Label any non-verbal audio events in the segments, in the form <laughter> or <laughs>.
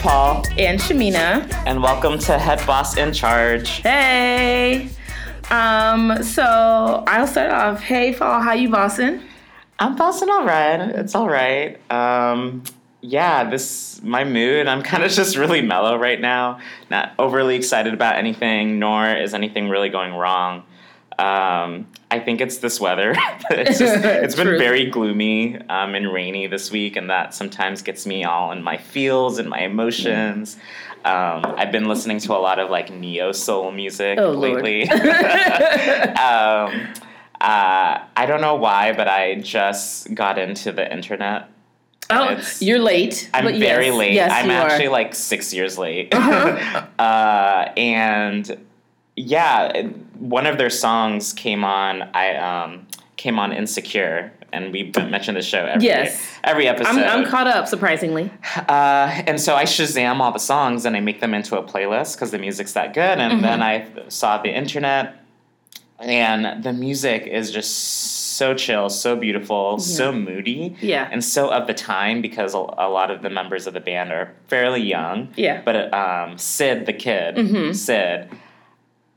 Paul, and Shamina. and welcome to Head Boss in Charge. Hey. Um, so I'll start off. Hey, Paul, how you bossing? I'm bossing all right. It's all right. Um, yeah, this my mood. I'm kind of <laughs> just really mellow right now. Not overly excited about anything, nor is anything really going wrong. Um, I think it's this weather. <laughs> it's just, <laughs> it's been very gloomy um, and rainy this week, and that sometimes gets me all in my feels and my emotions. Um, I've been listening to a lot of like neo soul music Oh, lately. <laughs> um, uh, I don't know why, but I just got into the internet. Oh, It's- you're late. I'm very yes, late. Yes, I'm actually are. like six years late. Uh-huh. uh, and yeah, one of their songs came on. I um, came on Insecure, and we mentioned the show every Yes. every episode. I'm, I'm caught up, surprisingly. Uh, and so I Shazam all the songs and I make them into a playlist because the music's that good. And Mm-hmm. then I saw the internet, and the music is just so chill, so beautiful, so moody, Yeah. and so of the time because a, a lot of the members of the band are fairly young. Yeah. But um, Syd, the kid, Mhm. Syd,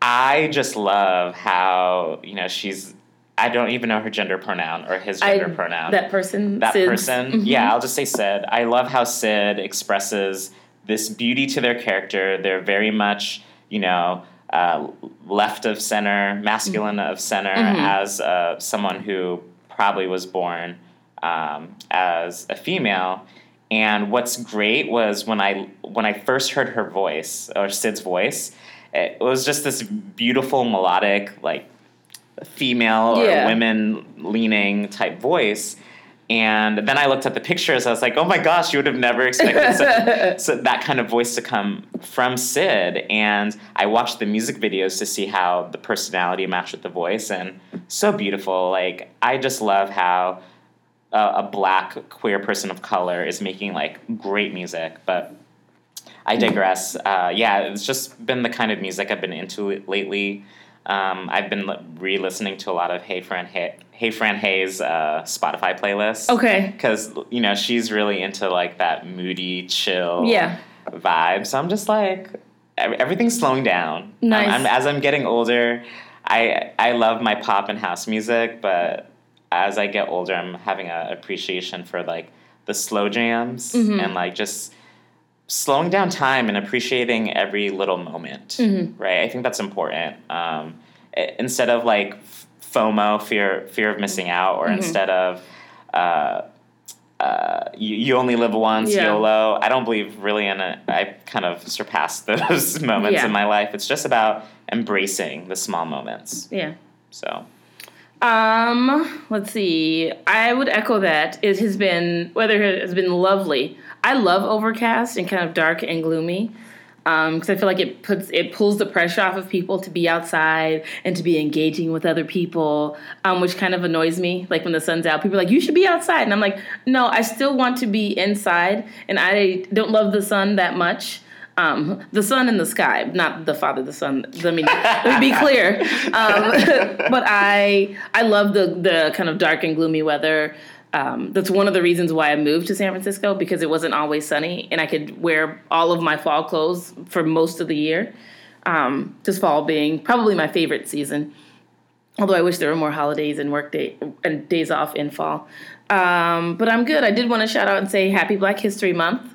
I just love how you know she's. I don't even know her gender pronoun or his I, gender pronoun That person. that Syd's- person. Mhm. Yeah, I'll just say Syd. I love how Syd expresses this beauty to their character. They're very much, you know, uh, left of center, masculine of center, Mhm. as uh, someone who probably was born um, as a female. And what's great was when I when I first heard her voice or Syd's voice, it was just this beautiful melodic like female or Yeah. women leaning type voice. And then I looked at the pictures. I was like, "Oh my gosh, you would have never expected such, <laughs> so that kind of voice to come from Syd." And I watched the music videos to see how the personality matched with the voice, and so beautiful. Like I just love how a, a black queer person of color is making like great music. But I digress. Uh, yeah, it's just been the kind of music I've been into lately. Um, I've been re-listening to a lot of Hey Fran Hey, hey Fran Hayes uh, Spotify playlist. Okay. Because you know she's really into like that moody, chill Yeah. vibe. So I'm just like everything's slowing down. Um, Nice. I'm, as I'm getting older, I I love my pop and house music, but as I get older, I'm having an appreciation for like the slow jams Mhm. and like just slowing down time and appreciating every little moment. Mhm. Right. I think that's important. Um, instead of like FOMO, fear fear of missing out, or Mhm. instead of uh, uh, you, you only live once, Yeah. YOLO. I don't believe really in it. I kind of surpassed <laughs> those moments Yeah. in my life. It's just about embracing the small moments. Yeah. So Um, let's see. I would echo that. It has been weather has been lovely. I love overcast and kind of dark and gloomy. Um, because I feel like it puts it pulls the pressure off of people to be outside and to be engaging with other people, um, which kind of annoys me. Like when the sun's out, people are like, "You should be outside," and I'm like, "No, I still want to be inside, and I don't love the sun that much." Um, the sun in the sky, not the Father, the Son. Let me let me be <laughs> clear. Um, <laughs> but I I love the the kind of dark and gloomy weather. Um, that's one of the reasons why I moved to San Francisco because it wasn't always sunny and I could wear all of my fall clothes for most of the year. Um, just fall being probably my favorite season. Although I wish there were more holidays and work day and days off in fall. Um, but I'm good. I did want to shout out and say Happy Black History Month.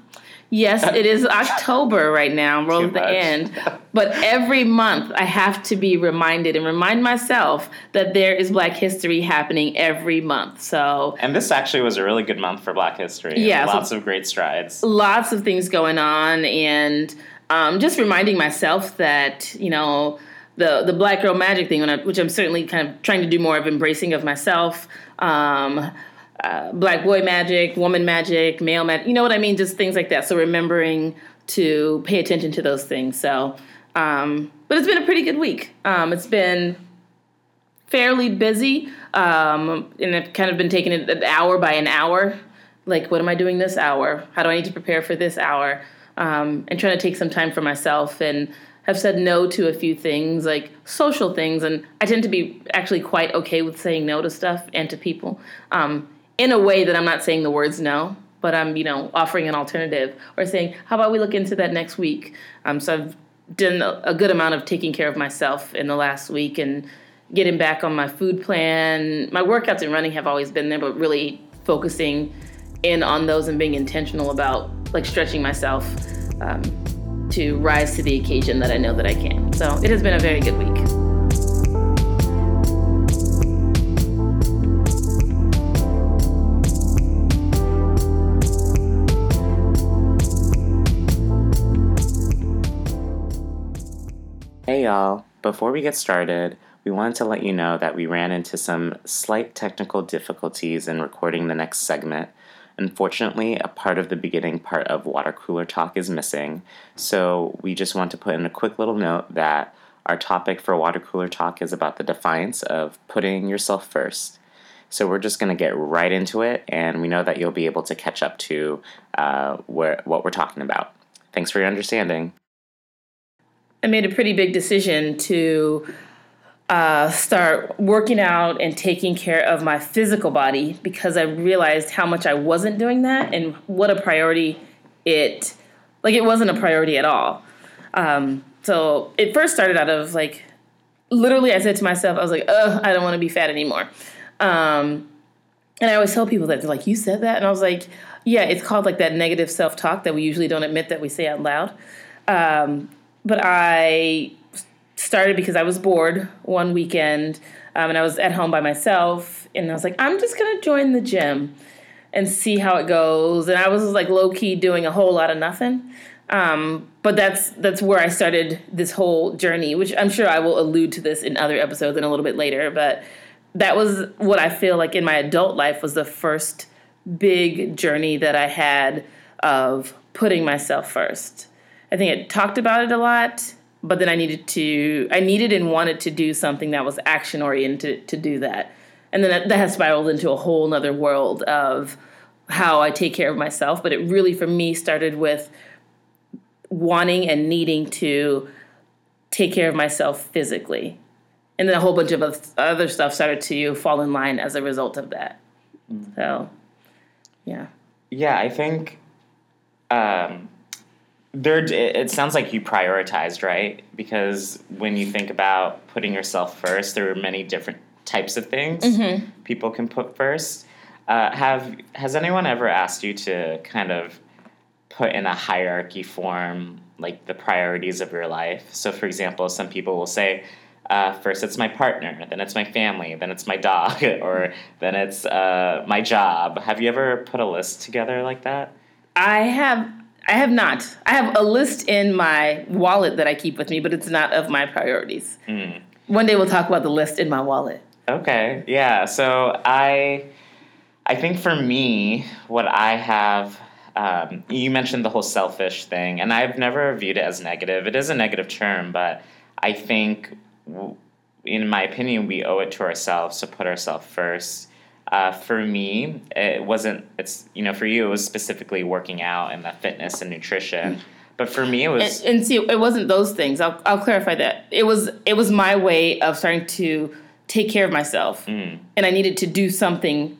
Yes, it is <laughs> October right now. Roll Too at the much. end. <laughs> But every month I have to be reminded and remind myself that there is Black History happening every month. So and this actually was a really good month for Black History. Yeah, so- Lots of great strides. lots of things going on and um, just reminding myself that you know the the black girl magic thing when I, which i'm certainly kind of trying to do more of embracing of myself um, uh, black boy magic woman magic male magic you know what i mean? Just things like that. So remembering to pay attention to those things. So um, but it's been a pretty good week. Um, it's been fairly busy um, and i've kind of been taking it an hour by an hour. Like what am i doing this hour? How do i need to prepare for this hour? Um, and trying to take some time for myself and have said no to a few things like social things. And i tend to be actually quite okay with saying no to stuff and to people. Um, in a way that i'm not saying the words no but I'm, you know, offering an alternative or saying, how about we look into that next week? Um, so I've done a good amount of taking care of myself in the last week and getting back on my food plan. My workouts and running have always been there, but really focusing in on those and being intentional about like stretching myself um, to rise to the occasion that I know that I can. So it has been a very good week. Hey y'all, before we get started, we wanted to let you know that we ran into some slight technical difficulties in recording the next segment. Unfortunately, a part of the beginning part of Water Cooler Talk is missing, so we just want to put in a quick little note that our topic for Water Cooler Talk is about the defiance of putting yourself first. So we're just going to get right into it, and we know that you'll be able to catch up to uh, where, what we're talking about. Thanks for your understanding. I made a pretty big decision to uh, start working out and taking care of my physical body because I realized how much I wasn't doing that and what a priority it like it wasn't a priority at all. Um, so it first started out of like literally I said to myself I was like, "Oh, I don't want to be fat anymore." Um, and I always tell people that they're like, "You said that," and I was like, "Yeah, it's called like that negative self talk that we usually don't admit that we say out loud." Um, but I started because I was bored one weekend um, and I was at home by myself and I was like, I'm just gonna join the gym and see how it goes. And I was like low key doing a whole lot of nothing. Um, but that's that's where I started this whole journey, which I'm sure I will allude to this in other episodes and a little bit later. But that was what I feel like in my adult life was the first big journey that I had of putting myself first. I think I talked about it a lot, but then I needed to, I needed and wanted to do something that was action oriented to do that. And then that, that has spiraled into a whole nother world of how I take care of myself. But it really, for me, started with wanting and needing to take care of myself physically. And then a whole bunch of other stuff started to fall in line as a result of that. Mm. So, yeah. Yeah, I think um, there it sounds like you prioritized right? Because when you think about putting yourself first there are many different types of things mm-hmm. people can put first. Uh, have has anyone ever asked you to kind of put in a hierarchy form like the priorities of your life? So for example some people will say uh, first it's my partner then it's my family then it's my dog <laughs> or then it's uh, my job. Have you ever put a list together like that? I have I have not. I have a list in my wallet that I keep with me, but it's not of my priorities. Mm. One day we'll talk about the list in my wallet. Okay. Yeah. So I I think for me, what I have um, you mentioned the whole selfish thing, and I've never viewed it as negative. It is a negative term, but I think, in my opinion, we owe it to ourselves to put ourselves first uh, for me, it wasn't. It's you know, for you, it was specifically working out and the fitness and nutrition. But for me, it was. And, and see, it wasn't those things. I'll I'll clarify that. It was it was my way of starting to take care of myself, mm. and I needed to do something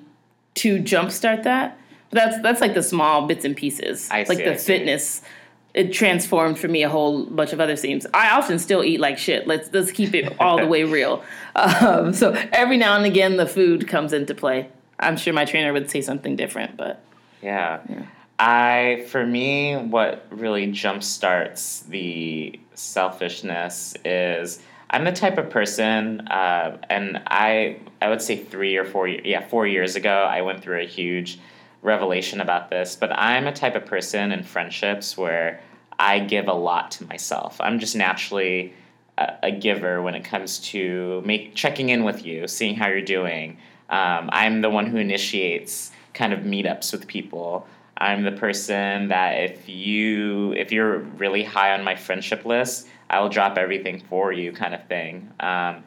to jumpstart that. But that's that's like the small bits and pieces, I like see, the I fitness. See it transformed for me a whole bunch of other things. I often still eat like shit. Let's let's keep it all the way real. <laughs> Um, so every now and again, the food comes into play. I'm sure my trainer would say something different, but yeah. yeah. I for me, what really jump starts the selfishness is I'm the type of person, uh, and I I would say three or four yeah four years ago I went through a huge revelation about this, but I'm a type of person in friendships where I give a lot to myself. I'm just naturally a, a giver when it comes to make checking in with you, seeing how you're doing. Um, I'm the one who initiates kind of meetups with people. I'm the person that if you if you're really high on my friendship list, I will drop everything for you, kind of thing. Um,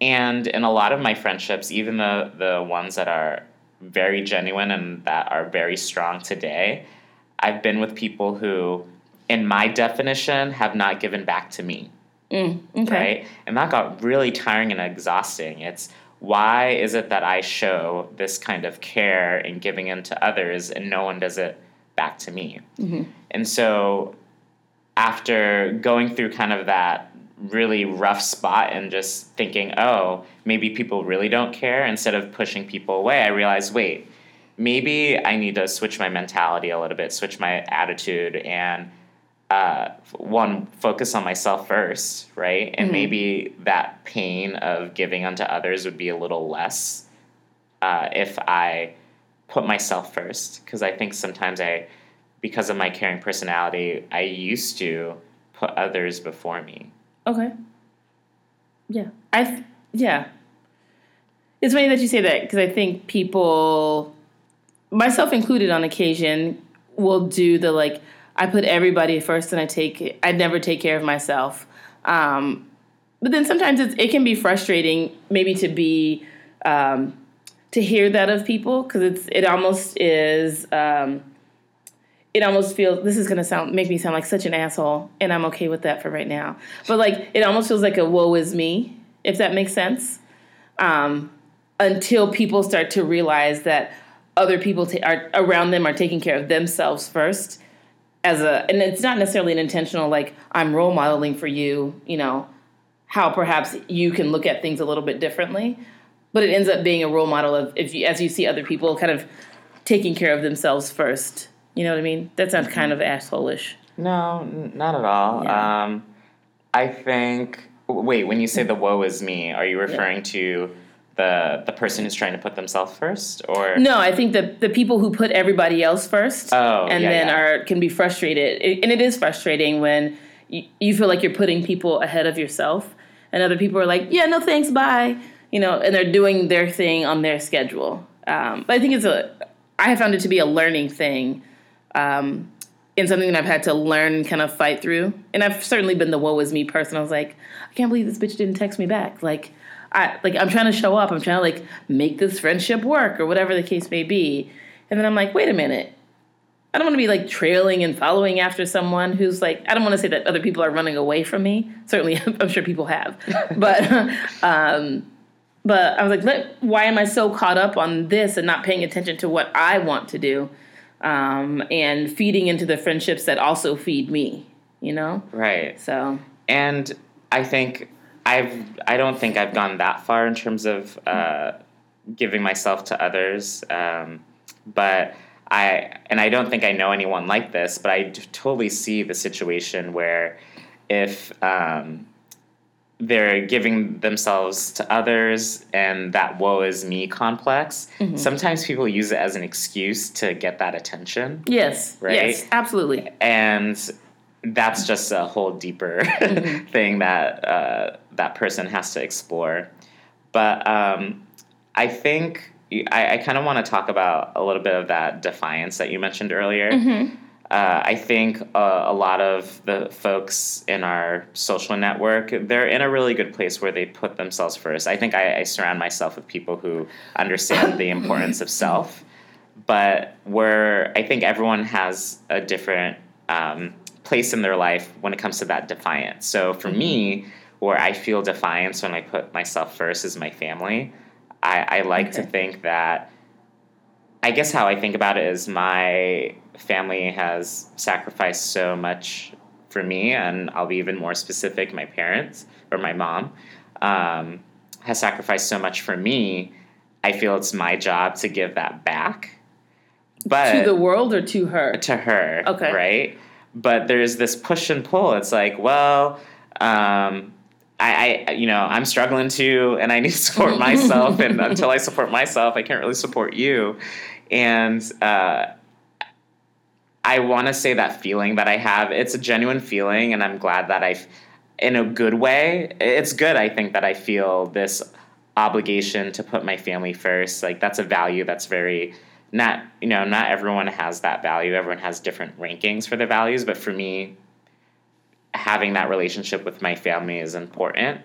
and in a lot of my friendships, even the the ones that are very genuine and that are very strong today, I've been with people who in my definition, have not given back to me. Mm, okay. Right? And that got really tiring and exhausting. It's why is it that I show this kind of care and giving into others and no one does it back to me? And so after going through kind of that really rough spot and just thinking, oh, maybe people really don't care, instead of pushing people away, I realized, wait, maybe I need to switch my mentality a little bit, switch my attitude, and uh, one, focus on myself first, right? And maybe that pain of giving unto others would be a little less uh, if I put myself first. Because I think sometimes I, because of my caring personality, I used to put others before me. Okay. Yeah. I yeah. It's funny that you say that because I think people, myself included, on occasion, will do the like I put everybody first and I take I never take care of myself. Um, but then sometimes it can be frustrating, maybe to be um, to hear that of people because it's it almost is. Um, it almost feels this is gonna sound make me sound like such an asshole, and I'm okay with that for right now. But like it almost feels like a woe is me, if that makes sense. Um, until people start to realize that other people ta- are around them are taking care of themselves first, as a and it's not necessarily an intentional like I'm role modeling for you, you know, how perhaps you can look at things a little bit differently, but it ends up being a role model of if you as you see other people kind of taking care of themselves first. You know what I mean? That sounds kind of assholish. No, n- not at all. Yeah. Um, I think. Wait, when you say the woe is me, are you referring to the the person who's trying to put themselves first, or No, I think the the people who put everybody else first Oh, and yeah, then yeah. are can be frustrated, It- and it is frustrating when you, you feel like you're putting people ahead of yourself, and other people are like, "Yeah, no thanks, bye," you know, and they're doing their thing on their schedule. Um, but I think it's a, I have found it to be a learning thing, um, and something that I've had to learn, kind of fight through. And I've certainly been the woe is me person. I was like, I can't believe this bitch didn't text me back. Like, I like I'm trying to show up. I'm trying to like make this friendship work or whatever the case may be. And then I'm like, wait a minute. I don't want to be like trailing and following after someone who's like I don't want to say that other people are running away from me. Certainly, <laughs> I'm sure people have, <laughs> but um, but I was like, why am I so caught up on this and not paying attention to what I want to do, um, and feeding into the friendships that also feed me? You know, right? so And I think I've I don't think I've gone that far in terms of uh, giving myself to others, um, but I and I don't think I know anyone like this, but I d- totally see the situation where if um, they're giving themselves to others and that woe is me complex, sometimes people use it as an excuse to get that attention yes, Right? yes, absolutely. and that's just a whole deeper <laughs> thing that uh, that person has to explore. But um, I think I, I kind of want to talk about a little bit of that defiance that you mentioned earlier. Uh, I think uh, a lot of the folks in our social network, they're in a really good place where they put themselves first. I think I, I surround myself with people who understand the importance of self, but where I think everyone has a different um, place in their life when it comes to that defiance. So for me, where I feel defiance when I put myself first is my family. I, I like to think that I guess how I think about it is my family has sacrificed so much for me, and I'll be even more specific. My parents or my mom um, has sacrificed so much for me. I feel it's my job to give that back. But to the world or to her? to her, Okay. right? But there's this push and pull. It's like, well, um, I, I, you know, I'm struggling too, and I need to support <laughs> myself. and until I support myself, I can't really support you. And uh, I want to say that feeling that I have. It's a genuine feeling, and I'm glad that I've, in a good way. It's good. I think that I feel this obligation to put my family first. Like that's a value that's very not you know not everyone has that value. Everyone has different rankings for their values, but for me, having that relationship with my family is important.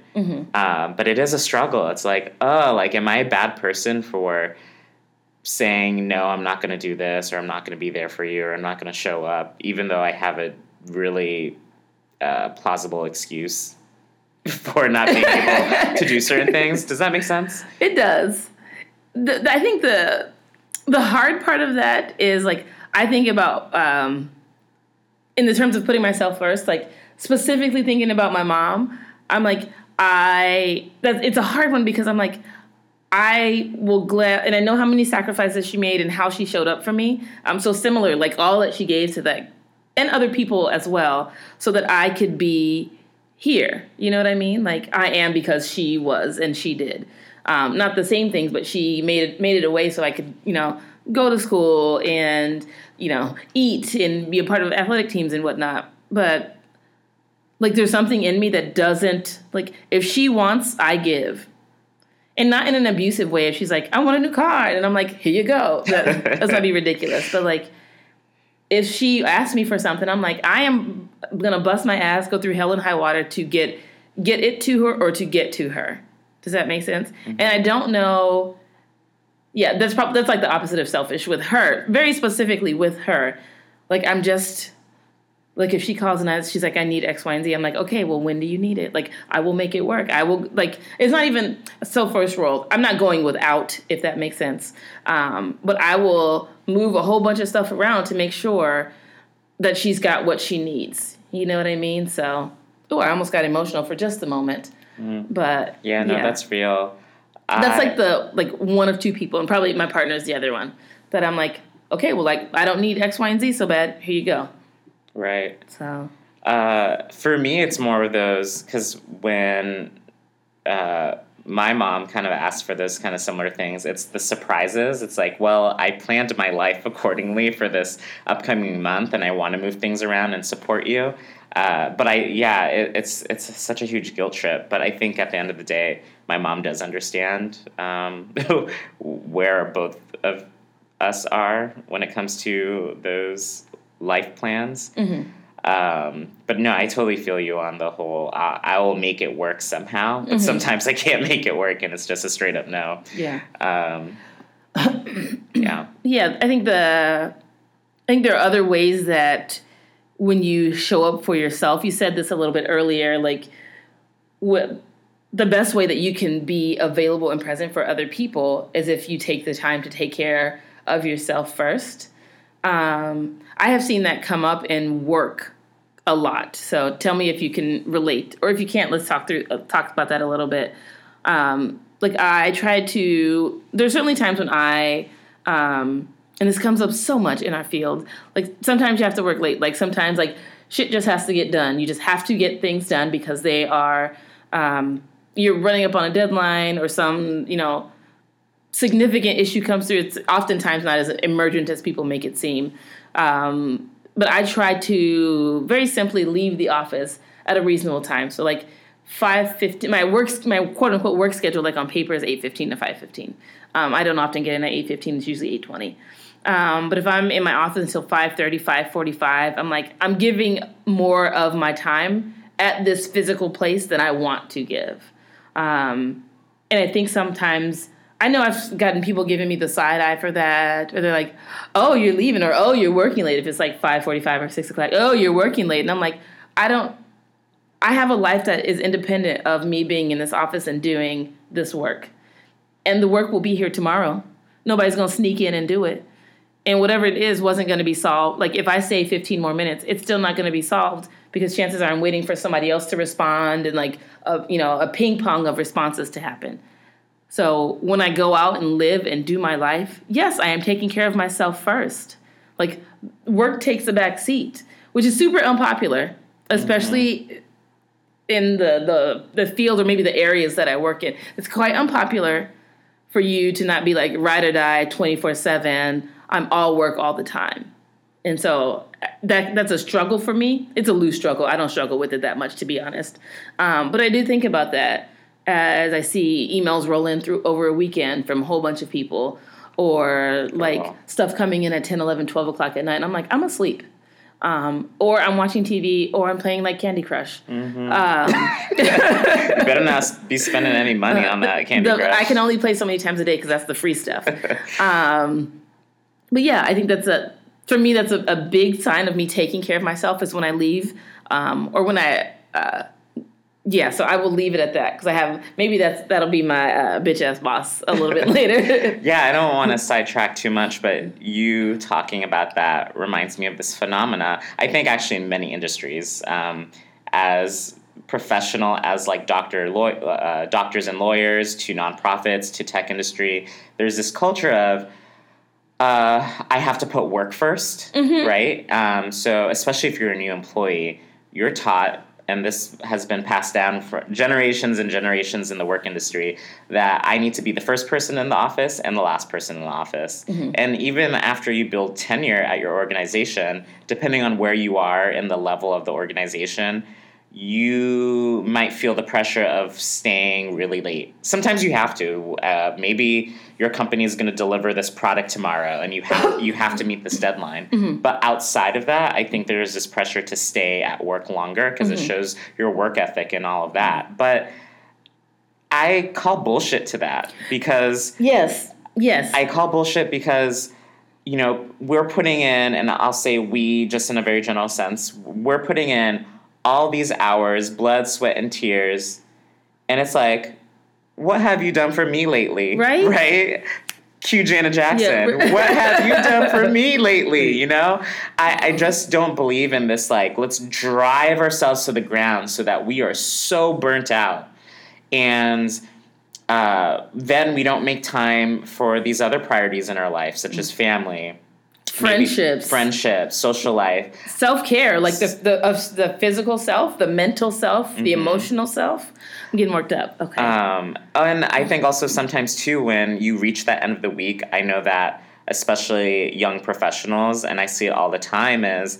Um, but it is a struggle. It's like, oh, like, am I a bad person for saying no? I'm not going to do this, or I'm not going to be there for you, or I'm not going to show up, even though I have a really uh, plausible excuse. <laughs> for not being able <laughs> to do certain things. Does that make sense? It does. The, I think the the hard part of that is like I think about um, in the terms of putting myself first, like specifically thinking about my mom. I'm like I that it's a hard one because I'm like I will glad and I know how many sacrifices she made and how she showed up for me. I'm so similar, like all that she gave to that and other people as well, so that I could be here. You know what I mean? Like I am because she was and she did. Um, not the same things, but she made it made it a way so I could, you know, go to school and you know eat and be a part of athletic teams and whatnot. But like, there's something in me that doesn't like. If she wants, I give, and not in an abusive way. If she's like, I want a new car, and I'm like, here you go. That, that's not be <laughs> ridiculous, but like if she asks me for something, I'm like, I am gonna bust my ass, go through hell and high water to get get it to her or to get to her. Does that make sense? Mm-hmm. And I don't know. Yeah, that's probably that's like the opposite of selfish with her. Very specifically with her, like I'm just like if she calls and asks, she's like, I need X, Y, and Z. I'm like, okay, well, when do you need it? Like, I will make it work. I will like. It's not even so first world. I'm not going without, if that makes sense. Um, but I will move a whole bunch of stuff around to make sure that she's got what she needs. You know what I mean? So, oh, I almost got emotional for just a moment. But Yeah, no, that's real. that's I- like the like one of two people, and probably my partner is the other one. That I'm like, okay, well, like I don't need X, Y, and Z so bad. Here you go. Right. So Uh, for me, it's more of those because when uh, my mom kind of asked for those kind of similar things, it's the surprises. It's like, well, I planned my life <laughs> accordingly for this upcoming month, and I want to move things around and support you. Uh, but I, yeah, it, it's it's such a huge guilt trip. But I think at the end of the day, my mom does understand um, <laughs> where both of us are when it comes to those life plans. Um, but no, I totally feel you on the whole. Uh, I will make it work somehow, but sometimes I can't <laughs> make it work, and it's just a straight up no. yeah. Um, <coughs> yeah, Yeah, I think the I think there are other ways that when you show up for yourself, you said this a little bit earlier, like what the best way that you can be available and present for other people is if you take the time to take care of yourself first. Um, I have seen that come up in work a lot. So tell me if you can relate, or if you can't, let's talk through uh, talk about that a little bit. Um, like I try to. There's certainly times when I, um, and this comes up so much in our field. Like sometimes you have to work late. Like sometimes like shit just has to get done. You just have to get things done because they are. Um, you're running up on a deadline or some you know significant issue comes through, it's oftentimes not as emergent as people make it seem. Um, but I try to very simply leave the office at a reasonable time. So like five fifteen, my work, my quote unquote work schedule, like on paper, is eight fifteen to five fifteen. Um, I don't often get in at eight fifteen; it's usually eight twenty. Um, but if I'm in my office until 5.30, 5.45, I'm like, I'm giving more of my time at this physical place than I want to give. Um, and I think sometimes I know I've gotten people giving me the side eye for that, or they're like, "Oh, you're leaving," or "Oh, you're working late." If it's like five forty-five or six o'clock, "Oh, you're working late," and I'm like, I don't. I have a life that is independent of me being in this office and doing this work, and the work will be here tomorrow. Nobody's gonna sneak in and do it, and whatever it is wasn't gonna be solved. Like if I say fifteen more minutes, it's still not gonna be solved because chances are I'm waiting for somebody else to respond and like a you know a ping pong of responses to happen. So when I go out and live and do my life, yes, I am taking care of myself first. Like work takes a back seat, which is super unpopular, especially in the, the the field or maybe the areas that I work in. It's quite unpopular for you to not be like ride or die 24/7. I'm all work all the time. And so that that's a struggle for me. It's a loose struggle. I don't struggle with it that much, to be honest. Um, but I do think about that as I see emails roll in through over a weekend from a whole bunch of people, or like wow. stuff coming in at 10, 11, 12 o'clock at night. And I'm like, I'm asleep. Um, or I'm watching TV, or I'm playing like Candy Crush. Mm-hmm. Um, <laughs> you better not be spending any money on that Candy the- Crush. I can only play so many times a day because that's the free stuff. <laughs> um, but yeah, I think that's a for me that's a, a big sign of me taking care of myself is when I leave um, or when I uh, yeah, so I will leave it at that because I have maybe that's that'll be my uh, bitch ass boss a little bit <laughs> later. <laughs> yeah, I don't want to sidetrack too much, but you talking about that reminds me of this phenomena. I think actually in many industries, um, as professional as like doctor law, uh, doctors and lawyers to nonprofits to tech industry, there's this culture of uh, I have to put work 1st Mm-hmm. right? Um, so especially if you're a new employee, you're taught and this has been passed down for generations and generations in the work industry that I need to be the first person in the office and the last person in the office. Mm-hmm. And even after you build tenure at your organization, depending on where you are in the level of the organization, you might feel the pressure of staying really late. Sometimes you have to. Uh, maybe your company is going to deliver this product tomorrow, and you have you have to meet this deadline. But outside of that, I think there is this pressure to stay at work longer because it shows your work ethic and all of that. But I call bullshit to that because yes, yes. I call bullshit because you know we're putting in, and I'll say we just in a very general sense, we're putting in all these hours, blood, sweat, and tears, and it's like, what have you done for me lately? Right? Right. Cue Janet Jackson. Yeah. what have you done for me <laughs> lately? You know, I, I just don't believe in this. Like, let's drive ourselves to the ground so that we are so burnt out and uh, then we don't make time for these other priorities in our life, such as family, maybe Friendships, friendships, social life. self care, like the the of the physical self, the mental self, the emotional self. I'm getting worked up. Okay. Um, and I think also sometimes too, when you reach that end of the week, I know that especially young professionals, and I see it all the time, is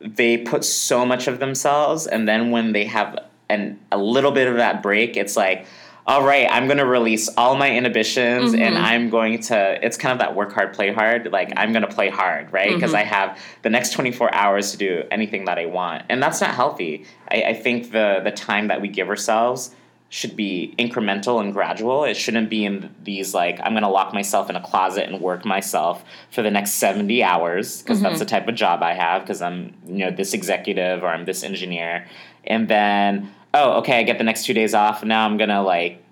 they put so much of themselves, and then when they have an a little bit of that break, it's like. All right, I'm gonna release all my inhibitions, and mm-hmm. I'm going to. It's kind of that work hard, play hard. Like I'm gonna play hard, right? Because I mm-hmm. have the next 24 hours to do anything that I want, and that's not healthy. I, I think the the time that we give ourselves should be incremental and gradual. It shouldn't be in these like I'm going to lock myself in a closet and work myself for the next 70 hours because that's the mm-hmm. type of job I have because I'm you know this executive or I'm this engineer and then oh okay I get the next 2 days off now I'm going to like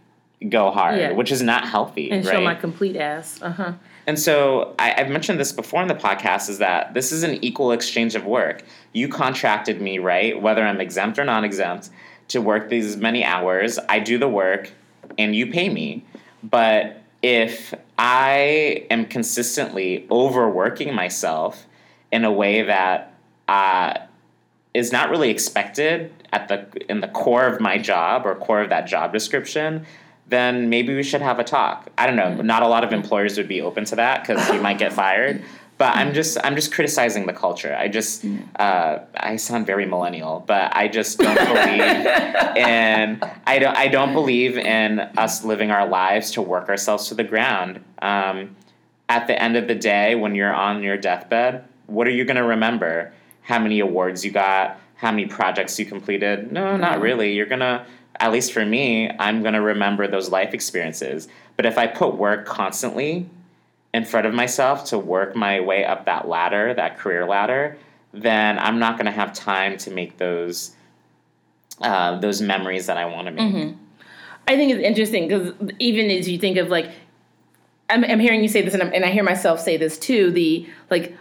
go hard Yeah. which is not healthy and right show my complete ass. Uh huh. and so I, I've mentioned this before in the podcast is that this is an equal exchange of work. You contracted me, right? Whether I'm exempt or non exempt, to work these many hours. I do the work and you pay me. But if I am consistently overworking myself in a way that uh, is not really expected at the in the core of my job or core of that job description, then maybe we should have a talk. I don't know. Not a lot of employers would be open to that because you might get fired. But I'm just I'm just criticizing the culture. I just uh, I sound very millennial, but I just don't believe in I don't I don't believe in us living our lives to work ourselves to the ground. Um, at the end of the day, when you're on your deathbed, what are you going to remember? How many awards you got? How many projects you completed? No, not really. You're going to, at least for me, I'm going to remember those life experiences. But if I put work constantly in front of myself to work my way up that ladder, that career ladder, then I'm not going to have time to make those. Uh, those memories that I want to make. I think it's interesting because even as you think of like, I'm, I'm hearing you say this, and, I'm, and I hear myself say this too. The like,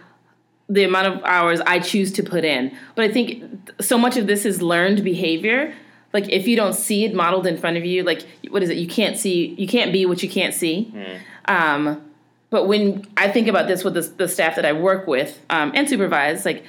the amount of hours I choose to put in, but I think so much of this is learned behavior. Like, if you don't see it modeled in front of you, like, what is it? You can't see, you can't be what you can't see. Um, but when I think about this with the, the staff that I work with um, and supervise, like,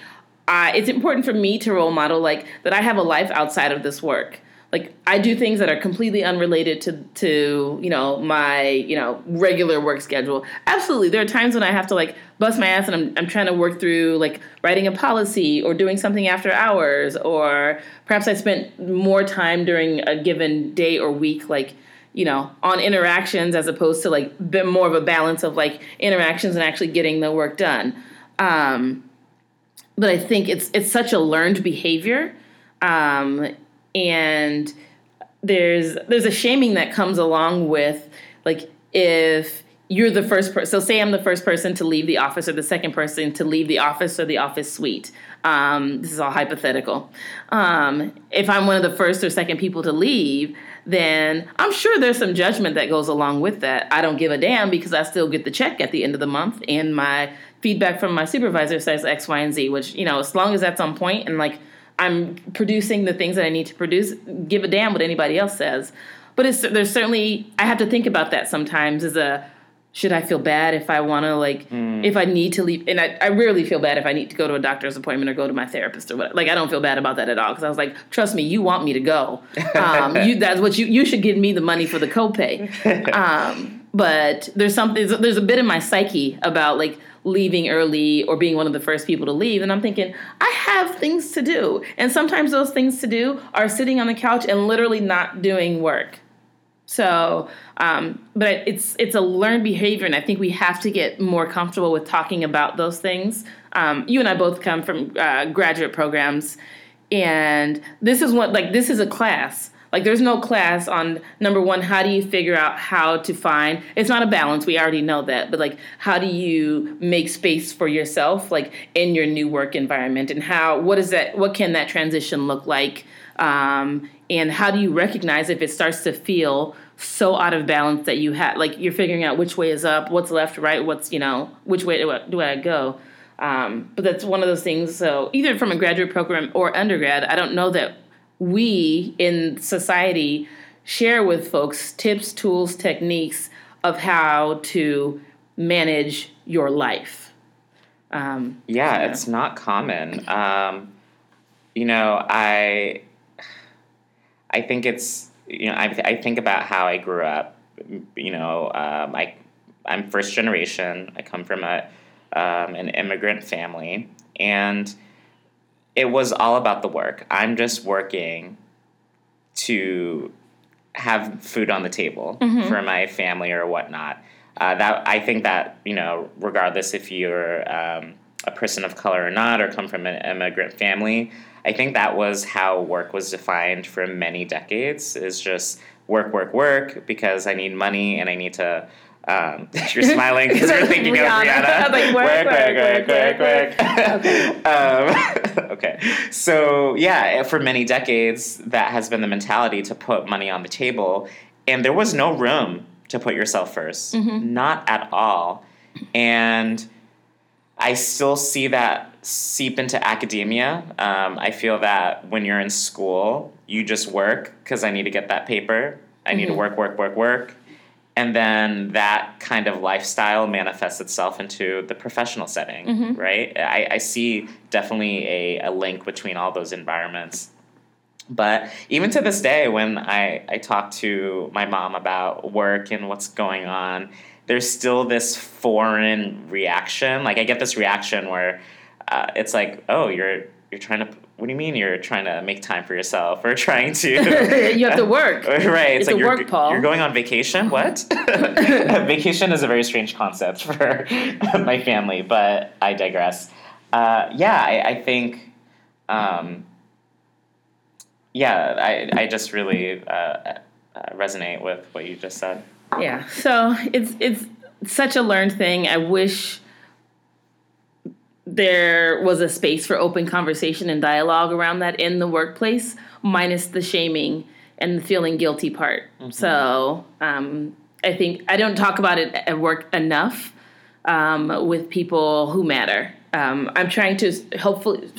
I, it's important for me to role model like that I have a life outside of this work. Like I do things that are completely unrelated to to you know my you know regular work schedule. Absolutely, there are times when I have to like bust my ass and I'm I'm trying to work through like writing a policy or doing something after hours or perhaps I spent more time during a given day or week like you know on interactions as opposed to like bit more of a balance of like interactions and actually getting the work done. Um, but I think it's it's such a learned behavior, um, and there's there's a shaming that comes along with like if you're the first person. So say I'm the first person to leave the office, or the second person to leave the office or the office suite. Um, this is all hypothetical. Um, if I'm one of the first or second people to leave, then I'm sure there's some judgment that goes along with that. I don't give a damn because I still get the check at the end of the month, and my feedback from my supervisor says X, Y, and Z. Which you know, as long as that's on point and like I'm producing the things that I need to produce, give a damn what anybody else says. But it's there's certainly I have to think about that sometimes as a should I feel bad if I want to like mm. if I need to leave and I, I rarely feel bad if I need to go to a doctor's appointment or go to my therapist or whatever. Like I don't feel bad about that at all because I was like, trust me, you want me to go. <laughs> Um, you that's what you you should give me the money for the copay. <laughs> Um, but there's something there's a bit in my psyche about like leaving early or being one of the first people to leave and I'm thinking I have things to do and sometimes those things to do are sitting on the couch and literally not doing work. So, um, but it's it's a learned behavior, and I think we have to get more comfortable with talking about those things. Um, you and I both come from uh, graduate programs, and this is what like this is a class. Like, there's no class on number one. How do you figure out how to find? It's not a balance. We already know that, but like, how do you make space for yourself, like in your new work environment, and how what is that? What can that transition look like? Um, and how do you recognize if it starts to feel so out of balance that you have like you're figuring out which way is up what's left right what's you know which way do I, do I go um, but that's one of those things so either from a graduate program or undergrad i don't know that we in society share with folks tips tools techniques of how to manage your life um, yeah, it's not common um, you know i I think it's you know I, I think about how I grew up. You know, um, I I'm first generation. I come from a um, an immigrant family, and it was all about the work. I'm just working to have food on the table mm-hmm. for my family or whatnot. Uh, that I think that you know, regardless if you're um, a person of color or not, or come from an immigrant family, I think that was how work was defined for many decades is just work, work, work because I need money and I need to. Um, <laughs> you're <laughs> smiling because you're thinking Rihanna. of Rihanna. <laughs> like, work, work, work, work, work, work. um, <laughs> okay. So, yeah, for many decades, that has been the mentality to put money on the table. And there was no room to put yourself 1st mm-hmm. not at all. And I still see that seep into academia. Um, I feel that when you're in school, you just work because I need to get that paper. I need mm-hmm. to work, work, work, work. And then that kind of lifestyle manifests itself into the professional setting, mm-hmm. right? I, I see definitely a, a link between all those environments. But even to this day, when I, I talk to my mom about work and what's going on, there's still this foreign reaction. Like I get this reaction where uh, it's like, oh, you're you're trying to. What do you mean you're trying to make time for yourself or <laughs> trying to? <laughs> you have to work. <laughs> right. It's, it's like you're, work, Paul. You're going on vacation. What? vacation is a very strange concept for my family, but I digress. Uh, yeah, I, I think. Um, yeah, I, I just really uh, uh resonate with what you just said. Yeah. So it's it's such a learned thing. I wish there was a space for open conversation and dialogue around that in the workplace, minus the shaming and the feeling guilty part. Mm-hmm. So um, I think I don't talk about it at work enough um, with people who matter. Um, I'm trying to hopefully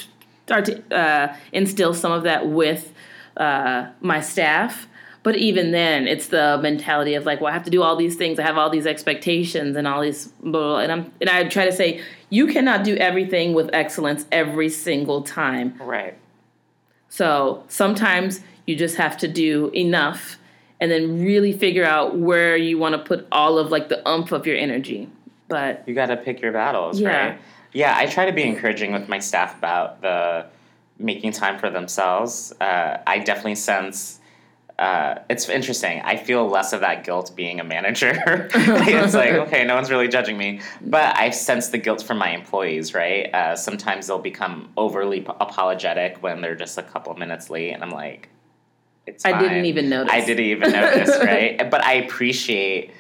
start to uh, instill some of that with uh, my staff but even then, it's the mentality of like, well, I have to do all these things. I have all these expectations and all these, blah, and I'm and I try to say you cannot do everything with excellence every single time. Right. So sometimes you just have to do enough, and then really figure out where you want to put all of like the umph of your energy. But you got to pick your battles, yeah. right? Yeah, I try to be encouraging with my staff about the making time for themselves. Uh, I definitely sense uh, it's interesting. I feel less of that guilt being a manager. <laughs> it's like, <laughs> okay, no one's really judging me. But I sense the guilt from my employees, right? Uh, sometimes they'll become overly p- apologetic when they're just a couple minutes late. And I'm like, it's I didn't even notice. I didn't even notice, <laughs> right? But I appreciate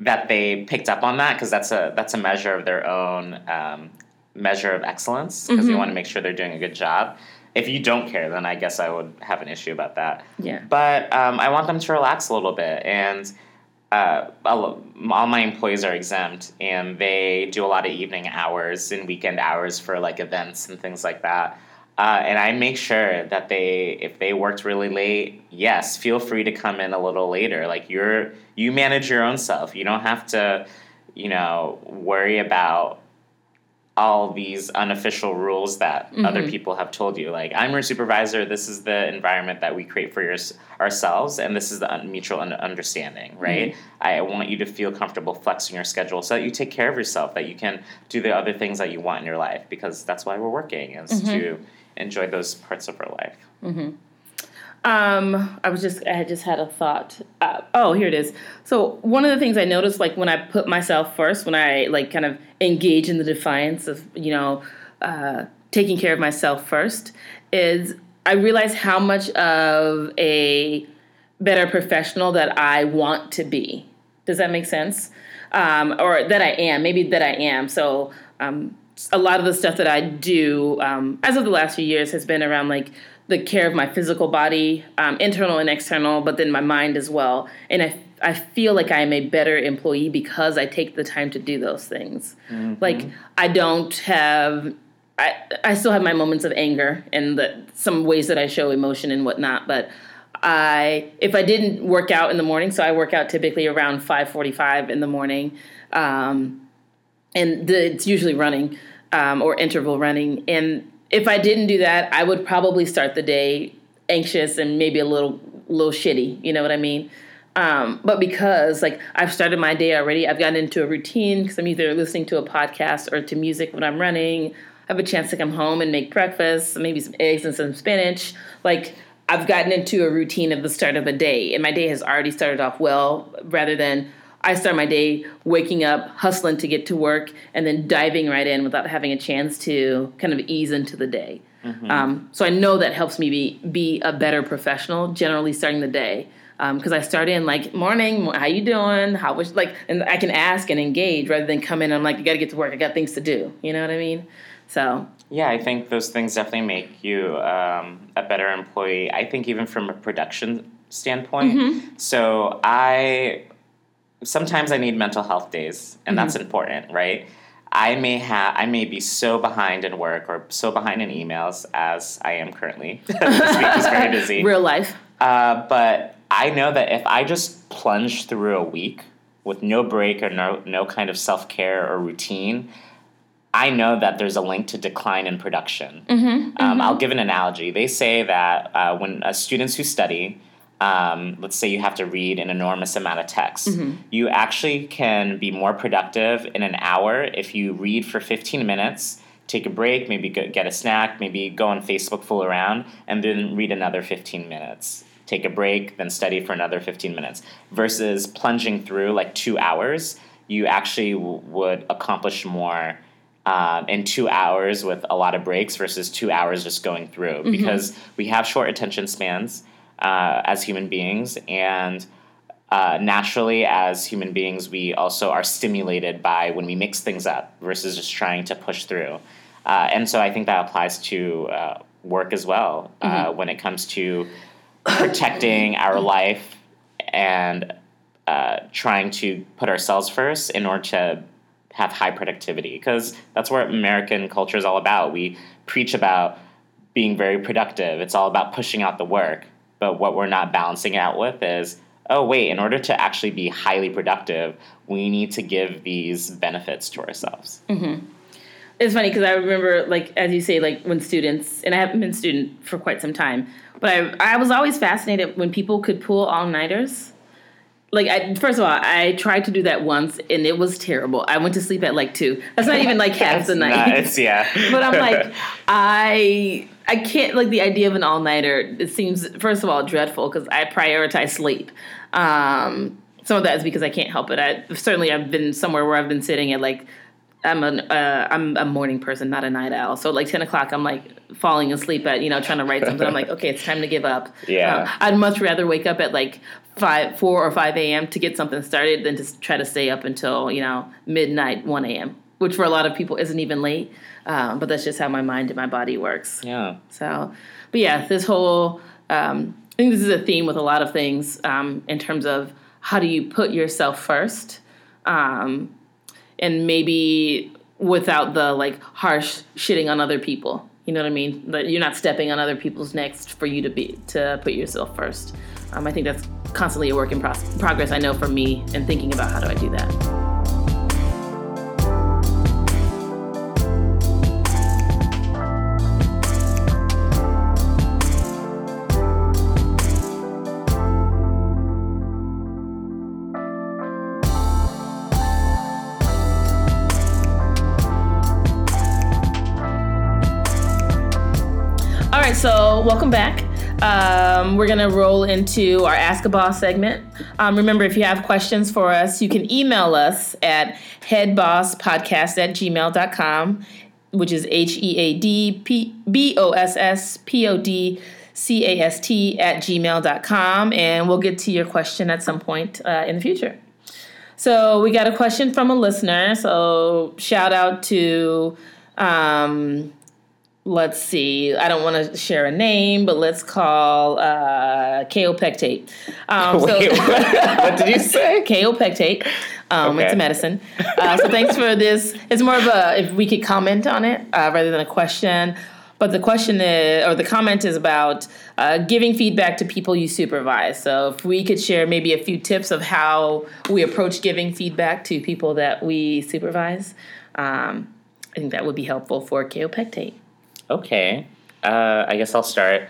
that they picked up on that because that's a that's a measure of their own um, measure of excellence because Mm-hmm. you want to make sure they're doing a good job. If you don't care, then I guess I would have an issue about that. Yeah. But um, I want them to relax a little bit, and uh, all all my employees are exempt, and they do a lot of evening hours and weekend hours for like events and things like that. Uh, and I make sure that they, if they worked really late, yes, feel free to come in a little later. Like you're, you manage your own self. You don't have to, you know, worry about all these unofficial rules that other mm-hmm. people have told you. Like, I'm your supervisor. This is the environment that we create for your, ourselves, and this is the un- mutual un- understanding, mm-hmm. right? I want you to feel comfortable flexing your schedule so that you take care of yourself, that you can do the other things that you want in your life, because that's why we're working, is mm-hmm. to enjoy those parts of our life. Um, I was just I just had a thought. Uh, oh, here it is. So one of the things I noticed, like when I put myself first, when I like kind of engage in the defiance of you know uh, taking care of myself first, is I realize how much of a better professional that I want to be. Does that make sense? Um, or that I am, maybe that I am. So um, a lot of the stuff that I do, um, as of the last few years, has been around like the care of my physical body, um, internal and external, but then my mind as well. And I, I feel like I am a better employee because I take the time to do those things. Like I don't have. I, I still have my moments of anger and the, some ways that I show emotion and whatnot, but I if I didn't work out in the morning, so I work out typically around five forty five in the morning, um, and the, it's usually running um, or interval running. And if I didn't do that, I would probably start the day anxious and maybe a little little shitty. You know what I mean? Um, but because like I've started my day already, I've gotten into a routine because I'm either listening to a podcast or to music when I'm running. I have a chance to come home and make breakfast, maybe some eggs and some spinach. Like I've gotten into a routine of the start of a day, and my day has already started off well rather than I start my day waking up, hustling to get to work, and then diving right in without having a chance to kind of ease into the day. Um, so I know that helps me be be a better professional, generally starting the day. Because I start in like morning, how you doing? How was like, and I can ask and engage rather than come in. and I'm like, I got to get to work. I got things to do. You know what I mean? So Yeah, I think those things definitely make you um, a better employee. I think even from a production standpoint. So I sometimes I need mental health days, and that's important, right? I may have I may be so behind in work or so behind in emails as I am currently. <laughs> this week is very <laughs> busy. real life. Uh, but I know that if I just plunge through a week with no break or no no kind of self care or routine, I know that there's a link to decline in production. Um, I'll give an analogy. They say that uh, when uh, students who study, um, let's say you have to read an enormous amount of text, you actually can be more productive in an hour if you read for 15 minutes. Take a break, maybe go, get a snack, maybe go on Facebook, fool around, and then read another 15 minutes. Take a break, then study for another 15 minutes. Versus plunging through like two hours, you actually w- would accomplish more um, in two hours with a lot of breaks versus two hours just going through because we have short attention spans uh, as human beings and uh, naturally as human beings we also are stimulated by when we mix things up versus just trying to push through uh, and so i think that applies to uh, work as well uh, when it comes to protecting our life and uh, trying to put ourselves first in order to have high productivity because that's what American culture is all about. We preach about being very productive. It's all about pushing out the work. But what we're not balancing out with is, oh wait, in order to actually be highly productive, we need to give these benefits to ourselves. Mm-hmm. It's funny because I remember, like as you say, like when students, and I haven't been a student for quite some time, but I I was always fascinated when people could pull all nighters. Like, I, first of all, I tried to do that once, and it was terrible. I went to sleep at like two. That's not even like half the <laughs> night. Nice, yeah. but I'm like, <laughs> I I can't like the idea of an all nighter. It seems first of all dreadful because I prioritize sleep. Um, some of that is because I can't help it. I certainly I've been somewhere where I've been sitting at like I'm an uh, I'm a morning person, not a night owl. So like ten o'clock, I'm like falling asleep at you know trying to write something. I'm like, okay, it's time to give up. Yeah. Um, I'd much rather wake up at like five, four or five a.m. to get something started than to try to stay up until you know midnight, one a.m. Which for a lot of people isn't even late, um, but that's just how my mind and my body works. Yeah. So, but yeah, this whole um, I think this is a theme with a lot of things um, in terms of how do you put yourself first, um, and maybe without the like harsh shitting on other people. You know what I mean? That you're not stepping on other people's necks for you to be to put yourself first. Um, I think that's constantly a work in pro- progress. I know for me, and thinking about how do I do that. Welcome back. Um, we're gonna roll into our Ask a Boss segment. Um, remember, if you have questions for us, you can email us at headbosspodcast at gmail.com, which is H E A D P B O S S P O D C A S T at gmail.com, and we'll get to your question at some point uh, in the future. So we got a question from a listener. So shout out to, um, let's see, I don't want to share a name, but let's call uh, kaopectate. Um, so- Wait, what, <laughs> what did you say? kaopectate. Um, It's a medicine. Uh, so thanks for this. It's more of a if we could comment on it uh, rather than a question. But the question is, or the comment is about uh, giving feedback to people you supervise. So if we could share maybe a few tips of how we approach giving feedback to people that we supervise, um, I think that would be helpful for kaopectate. Okay. Uh, I guess I'll start.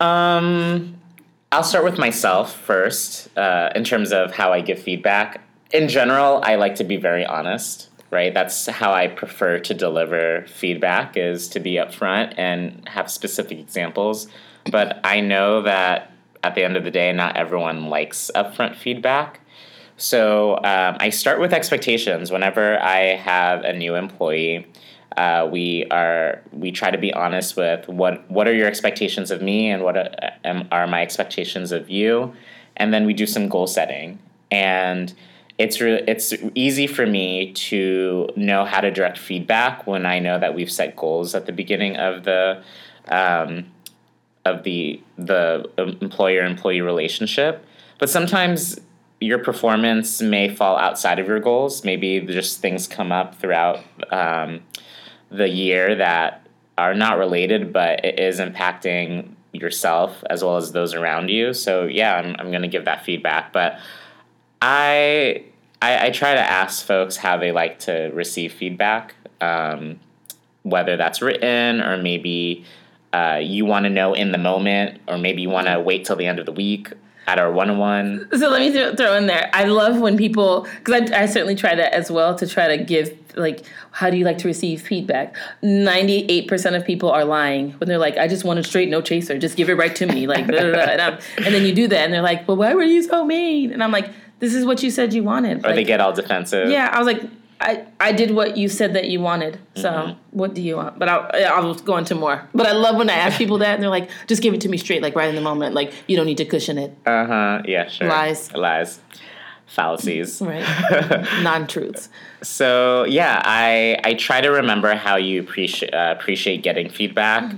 Um, I'll start with myself first uh, in terms of how I give feedback. In general, I like to be very honest, right? That's how I prefer to deliver feedback is to be upfront and have specific examples. But I know that at the end of the day, not everyone likes upfront feedback. So um, I start with expectations. Whenever I have a new employee, uh, we are we try to be honest with what what are your expectations of me and what are, um, are my expectations of you, and then we do some goal setting. And it's re- it's easy for me to know how to direct feedback when I know that we've set goals at the beginning of the um, of the the employer employee relationship. But sometimes your performance may fall outside of your goals. Maybe just things come up throughout um, the year that are not related, but it is impacting yourself as well as those around you. So yeah, I'm I'm gonna give that feedback, but I I, I try to ask folks how they like to receive feedback, um, whether that's written or maybe uh, you want to know in the moment, or maybe you want to wait till the end of the week at our one on one. So let me throw, throw in there. I love when people, because I, I certainly try that as well to try to give, like, how do you like to receive feedback? 98% of people are lying when they're like, I just want a straight no chaser. Just give it right to me. Like, blah, blah, blah. And, and then you do that and they're like, well, why were you so mean? And I'm like, this is what you said you wanted. Or Like, they get all defensive. yeah, I was like, I, I did what you said that you wanted. So Mm-hmm. what do you want? But I'll, I'll go into more. But I love when I ask people that and they're like, just give it to me straight, like right in the moment. Like you don't need to cushion it. Uh huh. Yeah. Sure. Lies. Lies. Fallacies. <laughs> Right. <laughs> Non truths. So yeah, I I try to remember how you appreciate uh, appreciate getting feedback.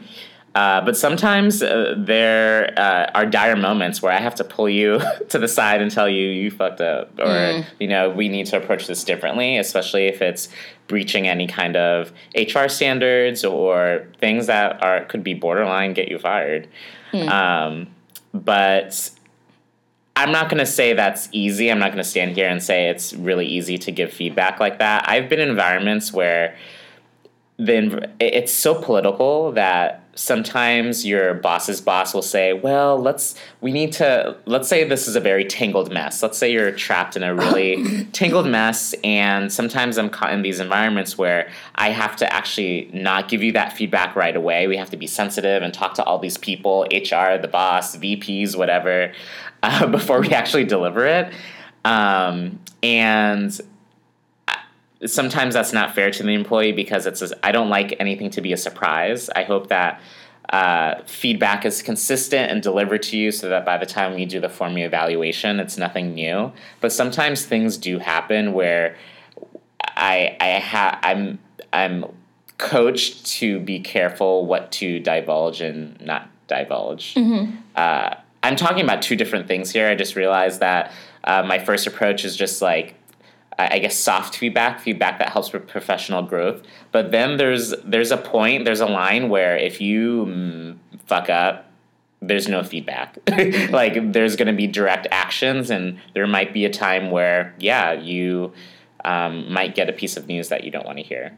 Uh, but sometimes uh, there uh, are dire moments where I have to pull you <laughs> to the side and tell you you fucked up, or you know we need to approach this differently, especially if it's breaching any kind of HR standards or things that are could be borderline get you fired. Um, but I'm not going to say that's easy. I'm not going to stand here and say it's really easy to give feedback like that. I've been in environments where the it's so political that sometimes your boss's boss will say, "Well, let's we need to let's say this is a very tangled mess. Let's say you're trapped in a really <coughs> tangled mess and sometimes I'm caught in these environments where I have to actually not give you that feedback right away. We have to be sensitive and talk to all these people, HR, the boss, VPs, whatever, <laughs> uh, before we actually deliver it. Um, and sometimes that's not fair to the employee because it's a, I don't like anything to be a surprise. I hope that uh, feedback is consistent and delivered to you so that by the time we do the formal evaluation, it's nothing new. But sometimes things do happen where I I ha- I'm I'm coached to be careful what to divulge and not divulge. Mm-hmm. Uh, I'm talking about two different things here. I just realized that uh, my first approach is just like I guess soft feedback, feedback that helps with professional growth. But then there's there's a point, there's a line where if you mm, fuck up, there's no feedback. <laughs> like there's going to be direct actions, and there might be a time where yeah, you um, might get a piece of news that you don't want to hear.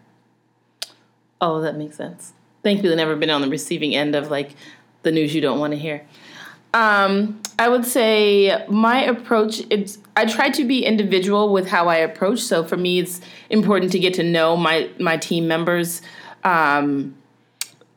Oh, that makes sense. Thankfully, I've never been on the receiving end of like the news you don't want to hear. Um, I would say my approach it's I try to be individual with how I approach. So for me, it's important to get to know my my team members um,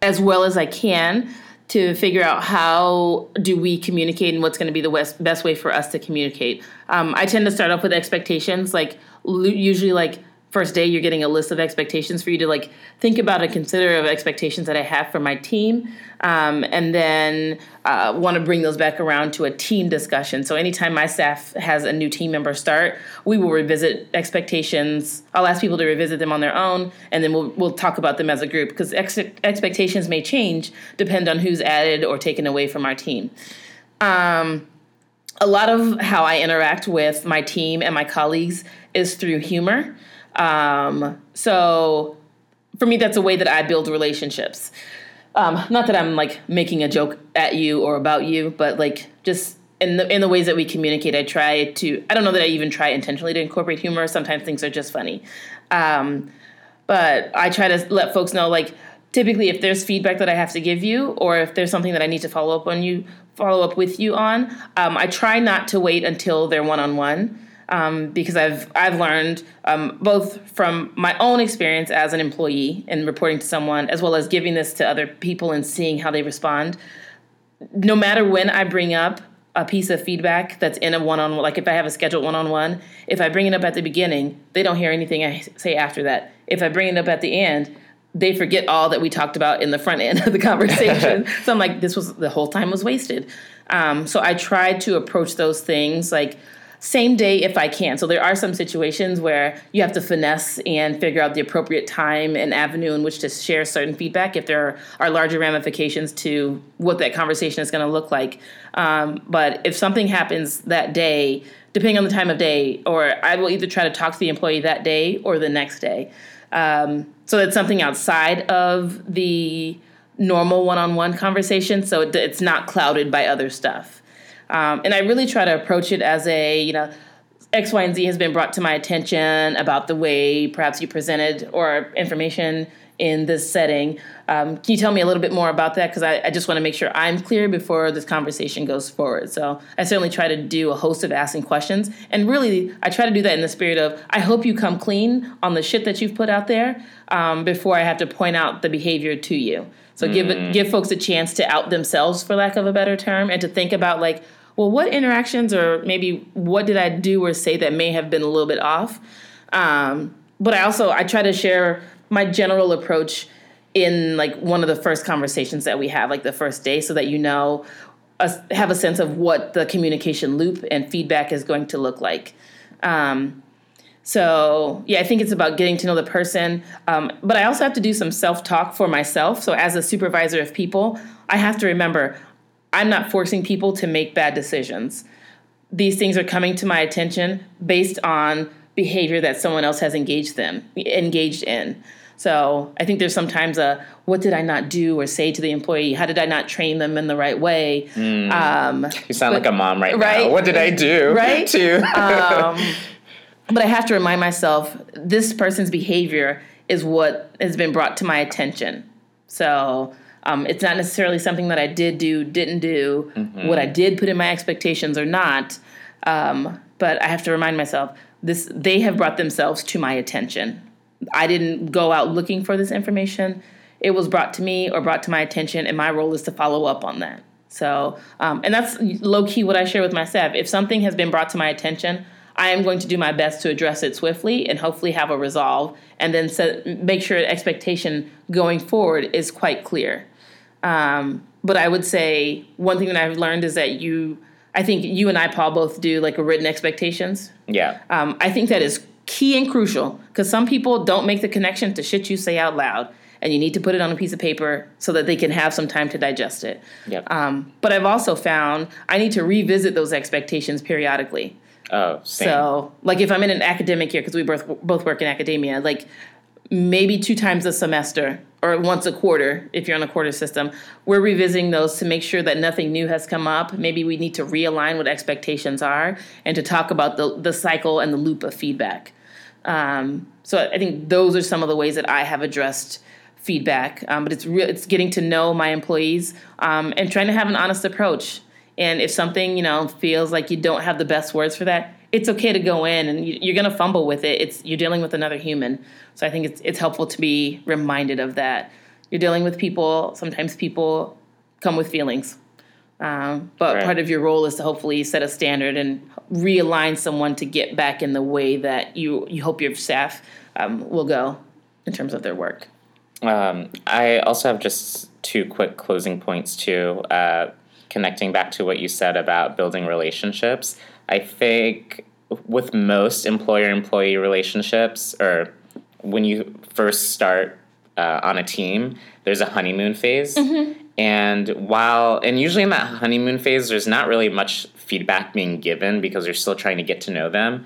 as well as I can to figure out how do we communicate and what's going to be the best, best way for us to communicate. Um, I tend to start off with expectations, like usually like first day you're getting a list of expectations for you to like think about and consider of expectations that i have for my team um, and then uh, want to bring those back around to a team discussion. So anytime my staff has a new team member start we will revisit expectations. I'll ask people to revisit them on their own and then we'll, we'll talk about them as a group because ex- expectations may change depend on who's added or taken away from our team. Um, a lot of how i interact with my team and my colleagues is through humor um, so for me, that's a way that I build relationships. Um, not that I'm like making a joke at you or about you, but like just in the in the ways that we communicate, I try to. I don't know that I even try intentionally to incorporate humor. Sometimes things are just funny, um, but I try to let folks know like typically if there's feedback that I have to give you, or if there's something that I need to follow up on you, follow up with you on. Um, I try not to wait until they're one on one um, because I've I've learned um, both from my own experience as an employee and reporting to someone, as well as giving this to other people and seeing how they respond. No matter when I bring up a piece of feedback that's in a one-on-one, like if I have a scheduled one-on-one, if I bring it up at the beginning, they don't hear anything I say after that. If I bring it up at the end, they forget all that we talked about in the front end of the <laughs> conversation. so I'm like, this was the whole time was wasted. Um, so I try to approach those things like same day if I can. So there are some situations where you have to finesse and figure out the appropriate time and avenue in which to share certain feedback if there are larger ramifications to what that conversation is going to look like. Um, but if something happens that day, depending on the time of day, or I will either try to talk to the employee that day or the next day. Um, so that's something outside of the normal one-on-one conversation, so it, it's not clouded by other stuff. Um, and I really try to approach it as a, you know, X, Y, and Z has been brought to my attention about the way perhaps you presented or information in this setting. Um, can you tell me a little bit more about that? Because I, I, just want to make sure I'm clear before this conversation goes forward. So I certainly try to do a host of asking questions. And really, I try to do that in the spirit of I hope you come clean on the shit that you've put out there um, before I have to point out the behavior to you. So mm. give give folks a chance to out themselves, for lack of a better term, and to think about like, well, what interactions or maybe what did I do or say that may have been a little bit off? Um, but I also I try to share my general approach in like one of the first conversations that we have, like the first day, so that you know, uh, have a sense of what the communication loop and feedback is going to look like. Um, so yeah, I think it's about getting to know the person, um, but I also have to do some self talk for myself. So as a supervisor of people, I have to remember I'm not forcing people to make bad decisions. These things are coming to my attention based on behavior that someone else has engaged them engaged in. So I think there's sometimes a what did I not do or say to the employee? How did I not train them in the right way? Mm. Um, you sound but, like a mom right, right, now. What did I do? Right. <laughs> To um, <laughs> but I have to remind myself this person's behavior is what has been brought to my attention. So um, it's not necessarily something that I did do, didn't do, mm-hmm. what I did put in my expectations or not. Um, but I have to remind myself this: they have brought themselves to my attention. I didn't go out looking for this information. It was brought to me or brought to my attention, and my role is to follow up on that. So, um, and that's low key what I share with my staff. If something has been brought to my attention, I am going to do my best to address it swiftly and hopefully have a resolve, and then set, make sure expectation going forward is quite clear. Um, but I would say one thing that I've learned is that you, I think you and I, Paul, both do like a written expectations. Yeah. Um, I think that is key and crucial because some people don't make the connection to shit you say out loud, and you need to put it on a piece of paper so that they can have some time to digest it. Yep. Um, but I've also found I need to revisit those expectations periodically. oh, same. So, like if I'm in an academic year, because we both both work in academia, like maybe two times a semester or once a quarter, if you're on a quarter system, we're revisiting those to make sure that nothing new has come up. Maybe we need to realign what expectations are and to talk about the the cycle and the loop of feedback. Um, so I think those are some of the ways that I have addressed feedback. Um, but it's real. It's getting to know my employees um, and trying to have an honest approach. And if something you know feels like you don't have the best words for that, it's okay to go in and you, you're going to fumble with it. It's you're dealing with another human. So I think it's it's helpful to be reminded of that. You're dealing with people. Sometimes people come with feelings. Um, but Right. part of your role is to hopefully set a standard and realign someone to get back in the way that you you hope your staff um, will go in terms of their work. Um, I also have just two quick closing points too. Uh, connecting back to what you said about building relationships, I think with most employer-employee relationships, or when you first start uh, on a team, there's a honeymoon phase. And while, and usually in that honeymoon phase, there's not really much feedback being given because you're still trying to get to know them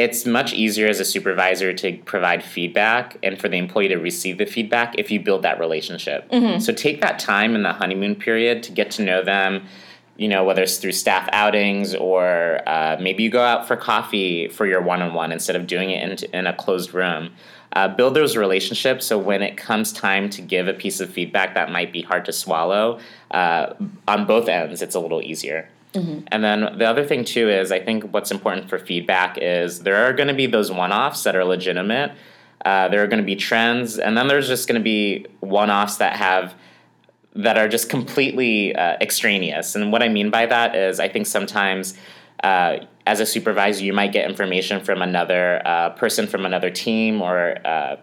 it's much easier as a supervisor to provide feedback and for the employee to receive the feedback if you build that relationship. So take that time in the honeymoon period to get to know them. You know, whether it's through staff outings or uh, maybe you go out for coffee for your one-on-one instead of doing it in, in a closed room. Uh, build those relationships so when it comes time to give a piece of feedback that might be hard to swallow, uh, on both ends, it's a little easier. And then the other thing too is I think what's important for feedback is there are going to be those one-offs that are legitimate. Uh, there are going to be trends, and then there's just going to be one-offs that have that are just completely uh, extraneous. And what I mean by that is I think sometimes. Uh, as a supervisor, you might get information from another uh, person from another team or uh,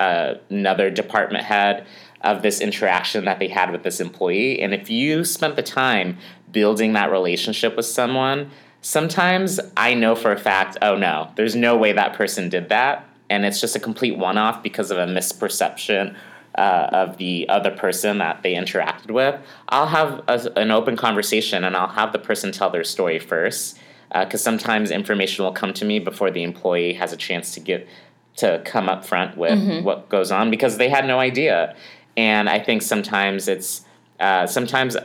another department head of this interaction that they had with this employee. And if you spent the time building that relationship with someone, sometimes I know for a fact, oh no, there's no way that person did that. And it's just a complete one off because of a misperception uh, of the other person that they interacted with. I'll have a, an open conversation and I'll have the person tell their story first. Because sometimes information will come to me before the employee has a chance to get to come up front with what goes on because they had no idea. And I think sometimes it's uh, sometimes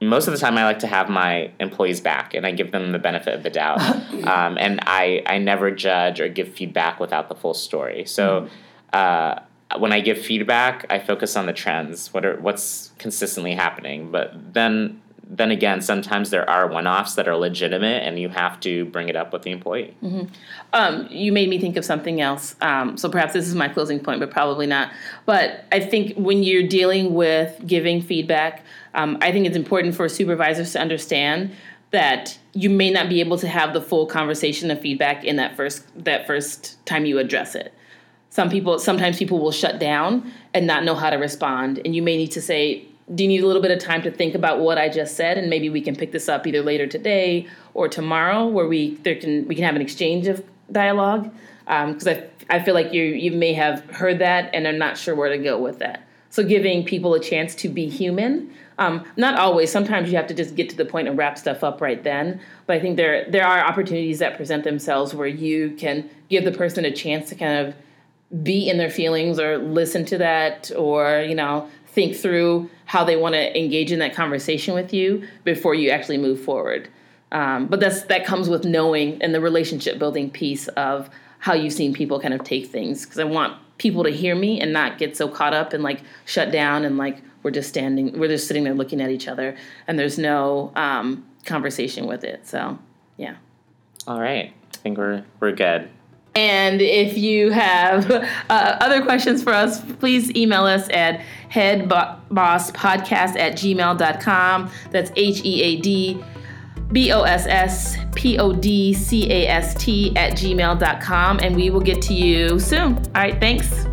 most of the time I like to have my employees back and I give them the benefit of the doubt. <laughs> um, and I, I never judge or give feedback without the full story. So uh, when I give feedback, I focus on the trends, what are what's consistently happening. But then then again, sometimes there are one offs that are legitimate and you have to bring it up with the employee. Um, you made me think of something else. Um, so perhaps this is my closing point, but probably not. But I think when you're dealing with giving feedback, um, I think it's important for supervisors to understand that you may not be able to have the full conversation of feedback in that first that first time you address it. Some people sometimes people will shut down and not know how to respond, and you may need to say, do you need a little bit of time to think about what I just said, and maybe we can pick this up either later today or tomorrow, where we there can we can have an exchange of dialogue. Because I I feel like you you may have heard that and are not sure where to go with that. So giving people a chance to be human. Um, not always. Sometimes you have to just get to the point and wrap stuff up right then. But I think there there are opportunities that present themselves where you can give the person a chance to kind of be in their feelings or listen to that or you know think through how they want to engage in that conversation with you before you actually move forward. Um, but that's that comes with knowing and the relationship building piece of how you've seen people kind of take things. Because i want people to hear me and not get so caught up and like shut down and like we're just standing we're just sitting there looking at each other and there's no um, conversation with it. So yeah. All right, I think we're we're good. And if you have uh, other questions for us, please email us at headbosspodcast at gmail.com. That's H E A D B O S S P O D C A S T at gmail.com, and we will get to you soon. All right, thanks.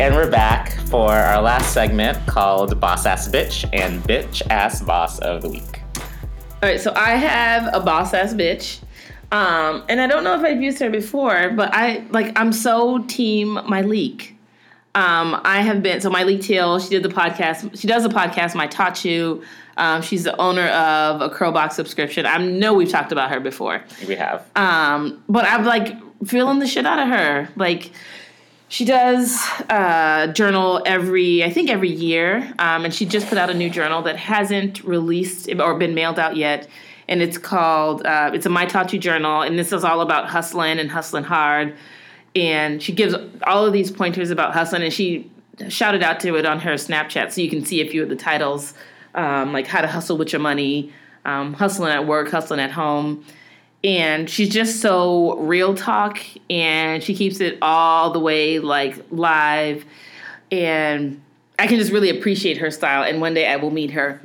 And we're back for our last segment called Boss Ass Bitch and Bitch Ass Boss of the Week. All right, so I have a boss ass bitch. Um, and I don't know if I've used her before, but I like I'm so team Myleik. Um, I have been so Myleik Teele. She did the podcast. She does the podcast. My You. Um, she's the owner of a CurlBox subscription. I know we've talked about her before. We have. Um, but I'm like feeling the shit out of her. Like she does uh, journal every, I think every year, um, and she just put out a new journal that hasn't released or been mailed out yet, and it's called uh, it's a My You journal, and this is all about hustling and hustling hard, and she gives all of these pointers about hustling, and she shouted out to it on her Snapchat, so you can see a few of the titles, um, like how to hustle with your money, um, hustling at work, hustling at home and she's just so real talk and she keeps it all the way like live. And i can just really appreciate her style and one day i will meet her.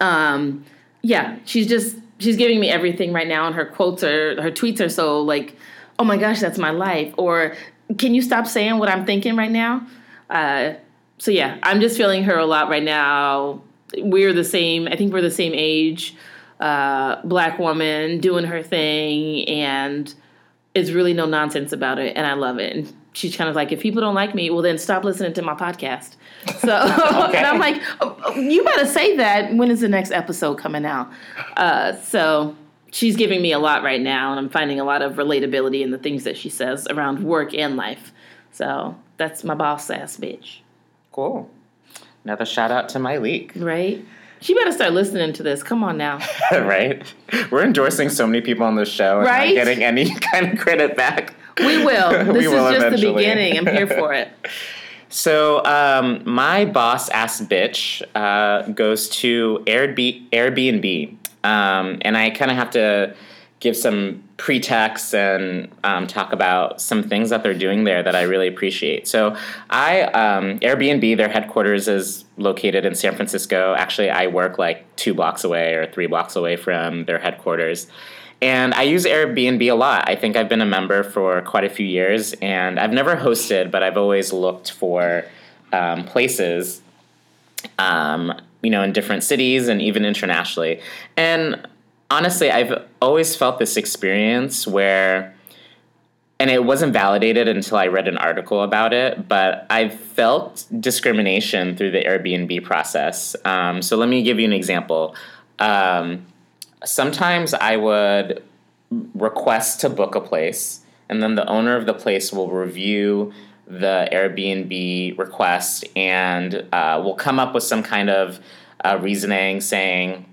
Um yeah she's just she's giving me everything right now and her quotes are her tweets are so like oh my gosh that's my life. Or can you stop saying what i'm thinking right now? Uh so yeah i'm just feeling her a lot right now. We're the same i think we're the same age uh, black woman doing her thing and is really no nonsense about it and I love it. And she's kind of like, if people don't like me, well then stop listening to my podcast. <laughs> So <laughs> okay. and I'm like, oh, you better say that. When is the next episode coming out? Uh, so she's giving me a lot right now, and I'm finding a lot of relatability in the things that she says around work and life. So that's my boss ass bitch. Cool. Another shout out to Myleik. Right. She better start listening to this. Come on now. <laughs> right? We're endorsing so many people on this show and right? not getting any <laughs> kind of credit back. We will. <laughs> This we is will just eventually. the beginning. I'm here for it. So, um, my boss ass bitch uh, goes to Airbnb. Um, and I kind of have to give some pretext and um, talk about some things that they're doing there that I really appreciate. So, I um, Airbnb, their headquarters is located in San Francisco. Actually, I work like two blocks away or three blocks away from their headquarters. And I use Airbnb a lot. I think I've been a member for quite a few years, and I've never hosted, but I've always looked for um, places, um, you know, in different cities and even internationally. And honestly, I've always felt this experience where, and it wasn't validated until I read an article about it, but I felt discrimination through the Airbnb process. Um, so let me give you an example. Um, sometimes I would request to book a place, and then the owner of the place will review the Airbnb request and uh, will come up with some kind of uh, reasoning saying,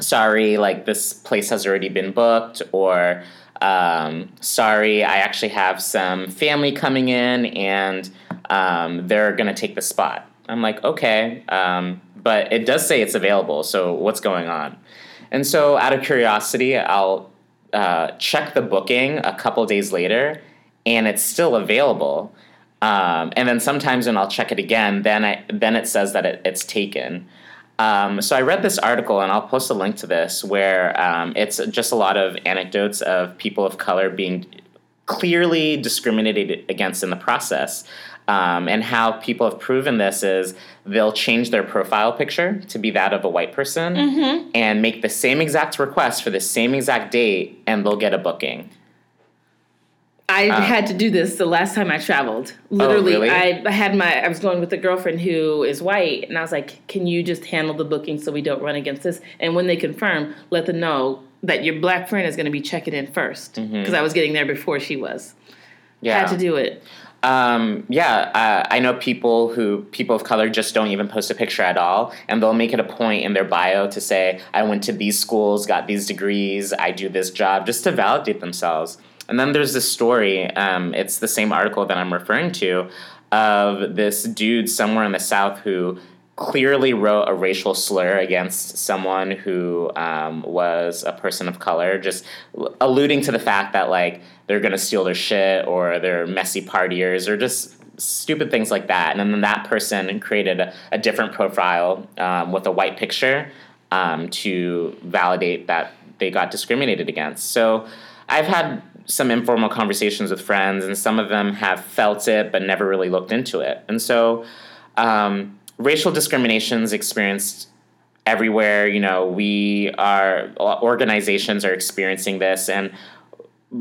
sorry, like this place has already been booked, or um, sorry, I actually have some family coming in and um, they're going to take the spot. I'm like, okay, um, but it does say it's available, so what's going on? And so, out of curiosity, I'll uh, check the booking a couple days later, and it's still available. Um, and then sometimes when I'll check it again, then I, then it says that it, it's taken. Um, so I read this article, and I'll post a link to this, where um, it's just a lot of anecdotes of people of color being clearly discriminated against in the process. Um, and how people have proven this is they'll change their profile picture to be that of a white person mm-hmm. and make the same exact request for the same exact date, and they'll get a booking. I um, had to do this the last time I traveled. Oh, Literally, oh, really? I had my I was going with a girlfriend who is white, and I was like, "Can you just handle the booking so we don't run against this?" And when they confirm, let them know that your black friend is going to be checking in first because mm-hmm. I was getting there before she was. Yeah, had to do it. Um, yeah, uh, I know people who people of color just don't even post a picture at all, and they'll make it a point in their bio to say, "I went to these schools, got these degrees, I do this job," just to validate themselves. And then there's this story, um, it's the same article that I'm referring to, of this dude somewhere in the South who clearly wrote a racial slur against someone who um, was a person of color, just alluding to the fact that like they're gonna steal their shit or they're messy partiers or just stupid things like that. And then that person created a, a different profile um, with a white picture um, to validate that they got discriminated against. So I've had some informal conversations with friends, and some of them have felt it but never really looked into it. And so, um, racial discrimination is experienced everywhere. You know, we are organizations are experiencing this, and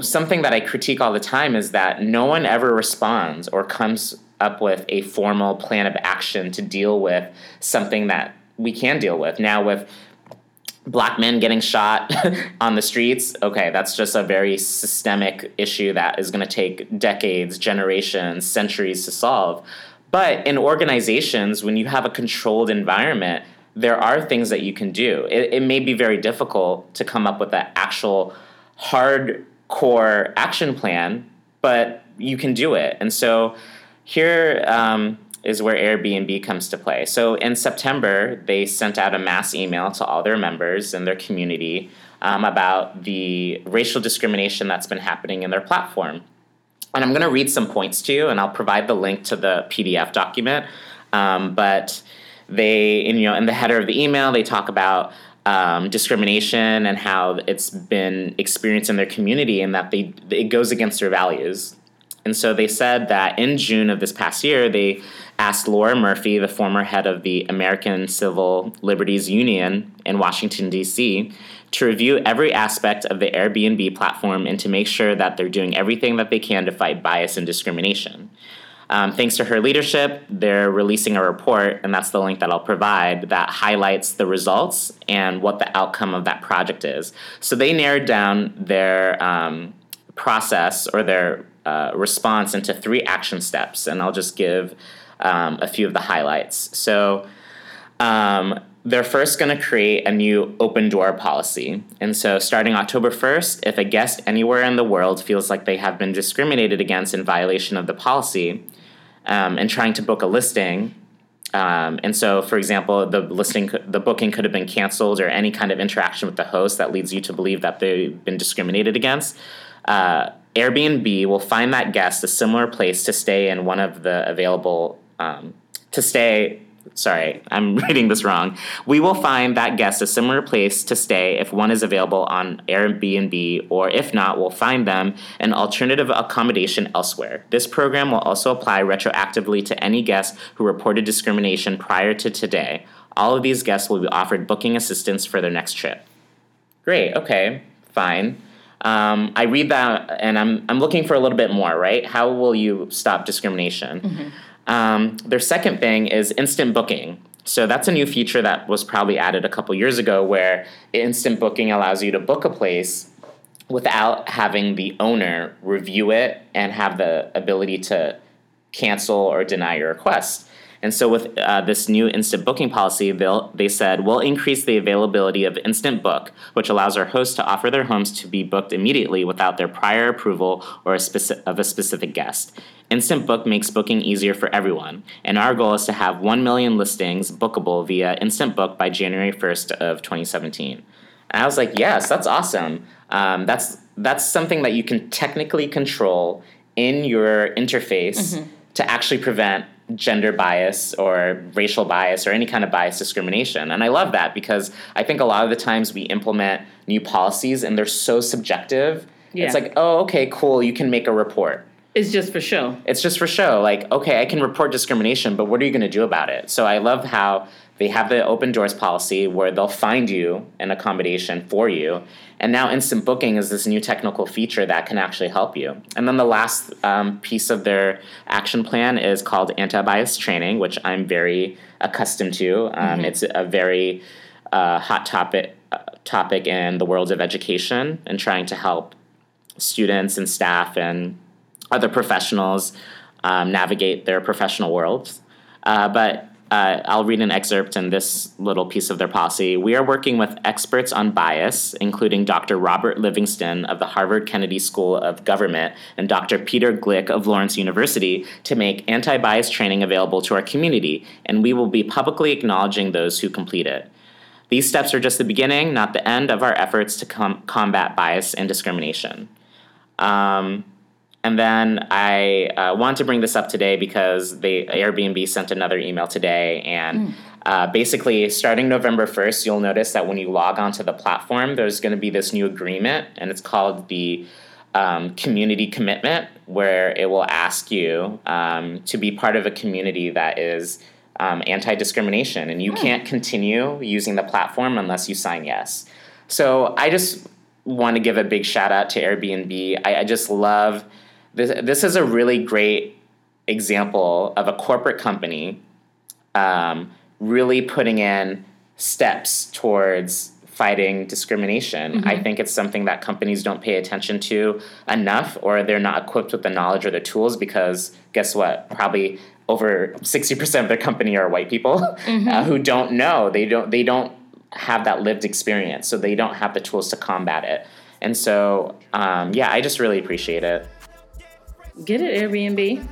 something that I critique all the time is that no one ever responds or comes up with a formal plan of action to deal with something that we can deal with now with black men getting shot <laughs> on the streets okay that's just a very systemic issue that is going to take decades generations centuries to solve. But in organizations when you have a controlled environment there are things that you can do. It, it may be very difficult to come up with an actual hardcore action plan but you can do it. And so here um, is where Airbnb comes to play. So in September, they sent out a mass email to all their members and their community um, about the racial discrimination that's been happening in their platform. And I'm going to read some points to you, and I'll provide the link to the PDF document. Um, but they, in, you know, in the header of the email, they talk about um, discrimination and how it's been experienced in their community, and that they it goes against their values. And so they said that in June of this past year, they asked Laura Murphy, the former head of the American Civil Liberties Union in Washington, D.C., to review every aspect of the Airbnb platform and to make sure that they're doing everything that they can to fight bias and discrimination. Um, thanks to her leadership, they're releasing a report, and that's the link that I'll provide, that highlights the results and what the outcome of that project is. So they narrowed down their um, process or their uh, response into three action steps, and I'll just give um, a few of the highlights. So, um, they're first going to create a new open door policy. And so, starting October 1st, if a guest anywhere in the world feels like they have been discriminated against in violation of the policy um, and trying to book a listing, um, and so, for example, the listing, the booking could have been canceled, or any kind of interaction with the host that leads you to believe that they've been discriminated against. Uh, Airbnb will find that guest a similar place to stay in one of the available um, to stay. Sorry, I'm <laughs> reading this wrong. We will find that guest a similar place to stay if one is available on Airbnb, or if not, we'll find them an alternative accommodation elsewhere. This program will also apply retroactively to any guest who reported discrimination prior to today. All of these guests will be offered booking assistance for their next trip. Great, okay, fine. Um, I read that and I'm, I'm looking for a little bit more, right? How will you stop discrimination? Mm-hmm. Um, their second thing is instant booking. So that's a new feature that was probably added a couple years ago where instant booking allows you to book a place without having the owner review it and have the ability to cancel or deny your request. And so, with uh, this new instant booking policy, they said we'll increase the availability of Instant Book, which allows our hosts to offer their homes to be booked immediately without their prior approval or a speci- of a specific guest. Instant Book makes booking easier for everyone, and our goal is to have 1 million listings bookable via Instant Book by January 1st of 2017. And I was like, yes, that's awesome. Um, that's that's something that you can technically control in your interface mm-hmm. to actually prevent gender bias or racial bias or any kind of bias discrimination. And I love that because I think a lot of the times we implement new policies and they're so subjective. Yeah. It's like, oh, okay, cool, you can make a report. It's just for show. It's just for show. Like, okay, I can report discrimination, but what are you going to do about it? So I love how they have the open doors policy where they'll find you an accommodation for you. And now instant booking is this new technical feature that can actually help you. And then the last um, piece of their action plan is called anti bias training, which I'm very accustomed to. Um, mm-hmm. It's a very uh, hot topic. Uh, topic in the world of education and trying to help students and staff and other professionals um, navigate their professional worlds. Uh, but uh, I'll read an excerpt in this little piece of their policy. We are working with experts on bias, including Dr. Robert Livingston of the Harvard Kennedy School of Government and Dr. Peter Glick of Lawrence University, to make anti bias training available to our community, and we will be publicly acknowledging those who complete it. These steps are just the beginning, not the end of our efforts to com- combat bias and discrimination. Um, and then I uh, want to bring this up today because the Airbnb sent another email today, and mm. uh, basically starting November first, you'll notice that when you log onto the platform, there's going to be this new agreement, and it's called the um, community commitment, where it will ask you um, to be part of a community that is um, anti-discrimination, and you mm. can't continue using the platform unless you sign yes. So I just want to give a big shout out to Airbnb. I, I just love this, this is a really great example of a corporate company um, really putting in steps towards fighting discrimination. Mm-hmm. I think it's something that companies don't pay attention to enough, or they're not equipped with the knowledge or the tools because guess what? Probably over 60% of their company are white people <laughs> mm-hmm. uh, who don't know. They don't, they don't have that lived experience, so they don't have the tools to combat it. And so, um, yeah, I just really appreciate it. Get it, Airbnb.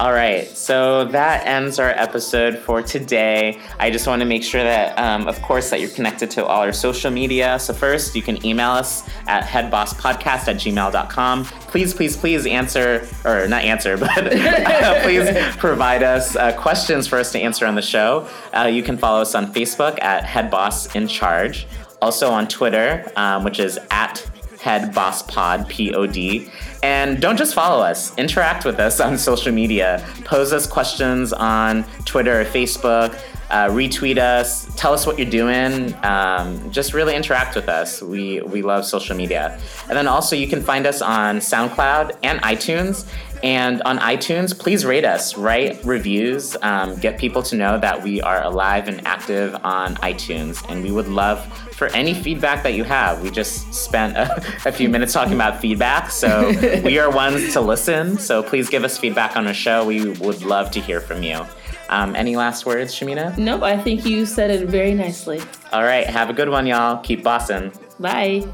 All right, so that ends our episode for today. I just want to make sure that, um, of course, that you're connected to all our social media. So, first, you can email us at headbosspodcast at gmail.com. Please, please, please answer, or not answer, <laughs> but <laughs> please provide us uh, questions for us to answer on the show. Uh, you can follow us on Facebook at Headboss in Charge, also on Twitter, um, which is at Head Boss Pod, P O D. And don't just follow us, interact with us on social media. Pose us questions on Twitter or Facebook. Uh, retweet us, tell us what you're doing. Um, just really interact with us. We we love social media. And then also you can find us on SoundCloud and iTunes. And on iTunes, please rate us, write reviews, um, get people to know that we are alive and active on iTunes. And we would love for any feedback that you have. We just spent a, <laughs> a few minutes talking about feedback. So <laughs> we are ones to listen. So please give us feedback on our show. We would love to hear from you. Um, any last words, Shamina? Nope, I think you said it very nicely. All right, have a good one, y'all. Keep bossing. Bye.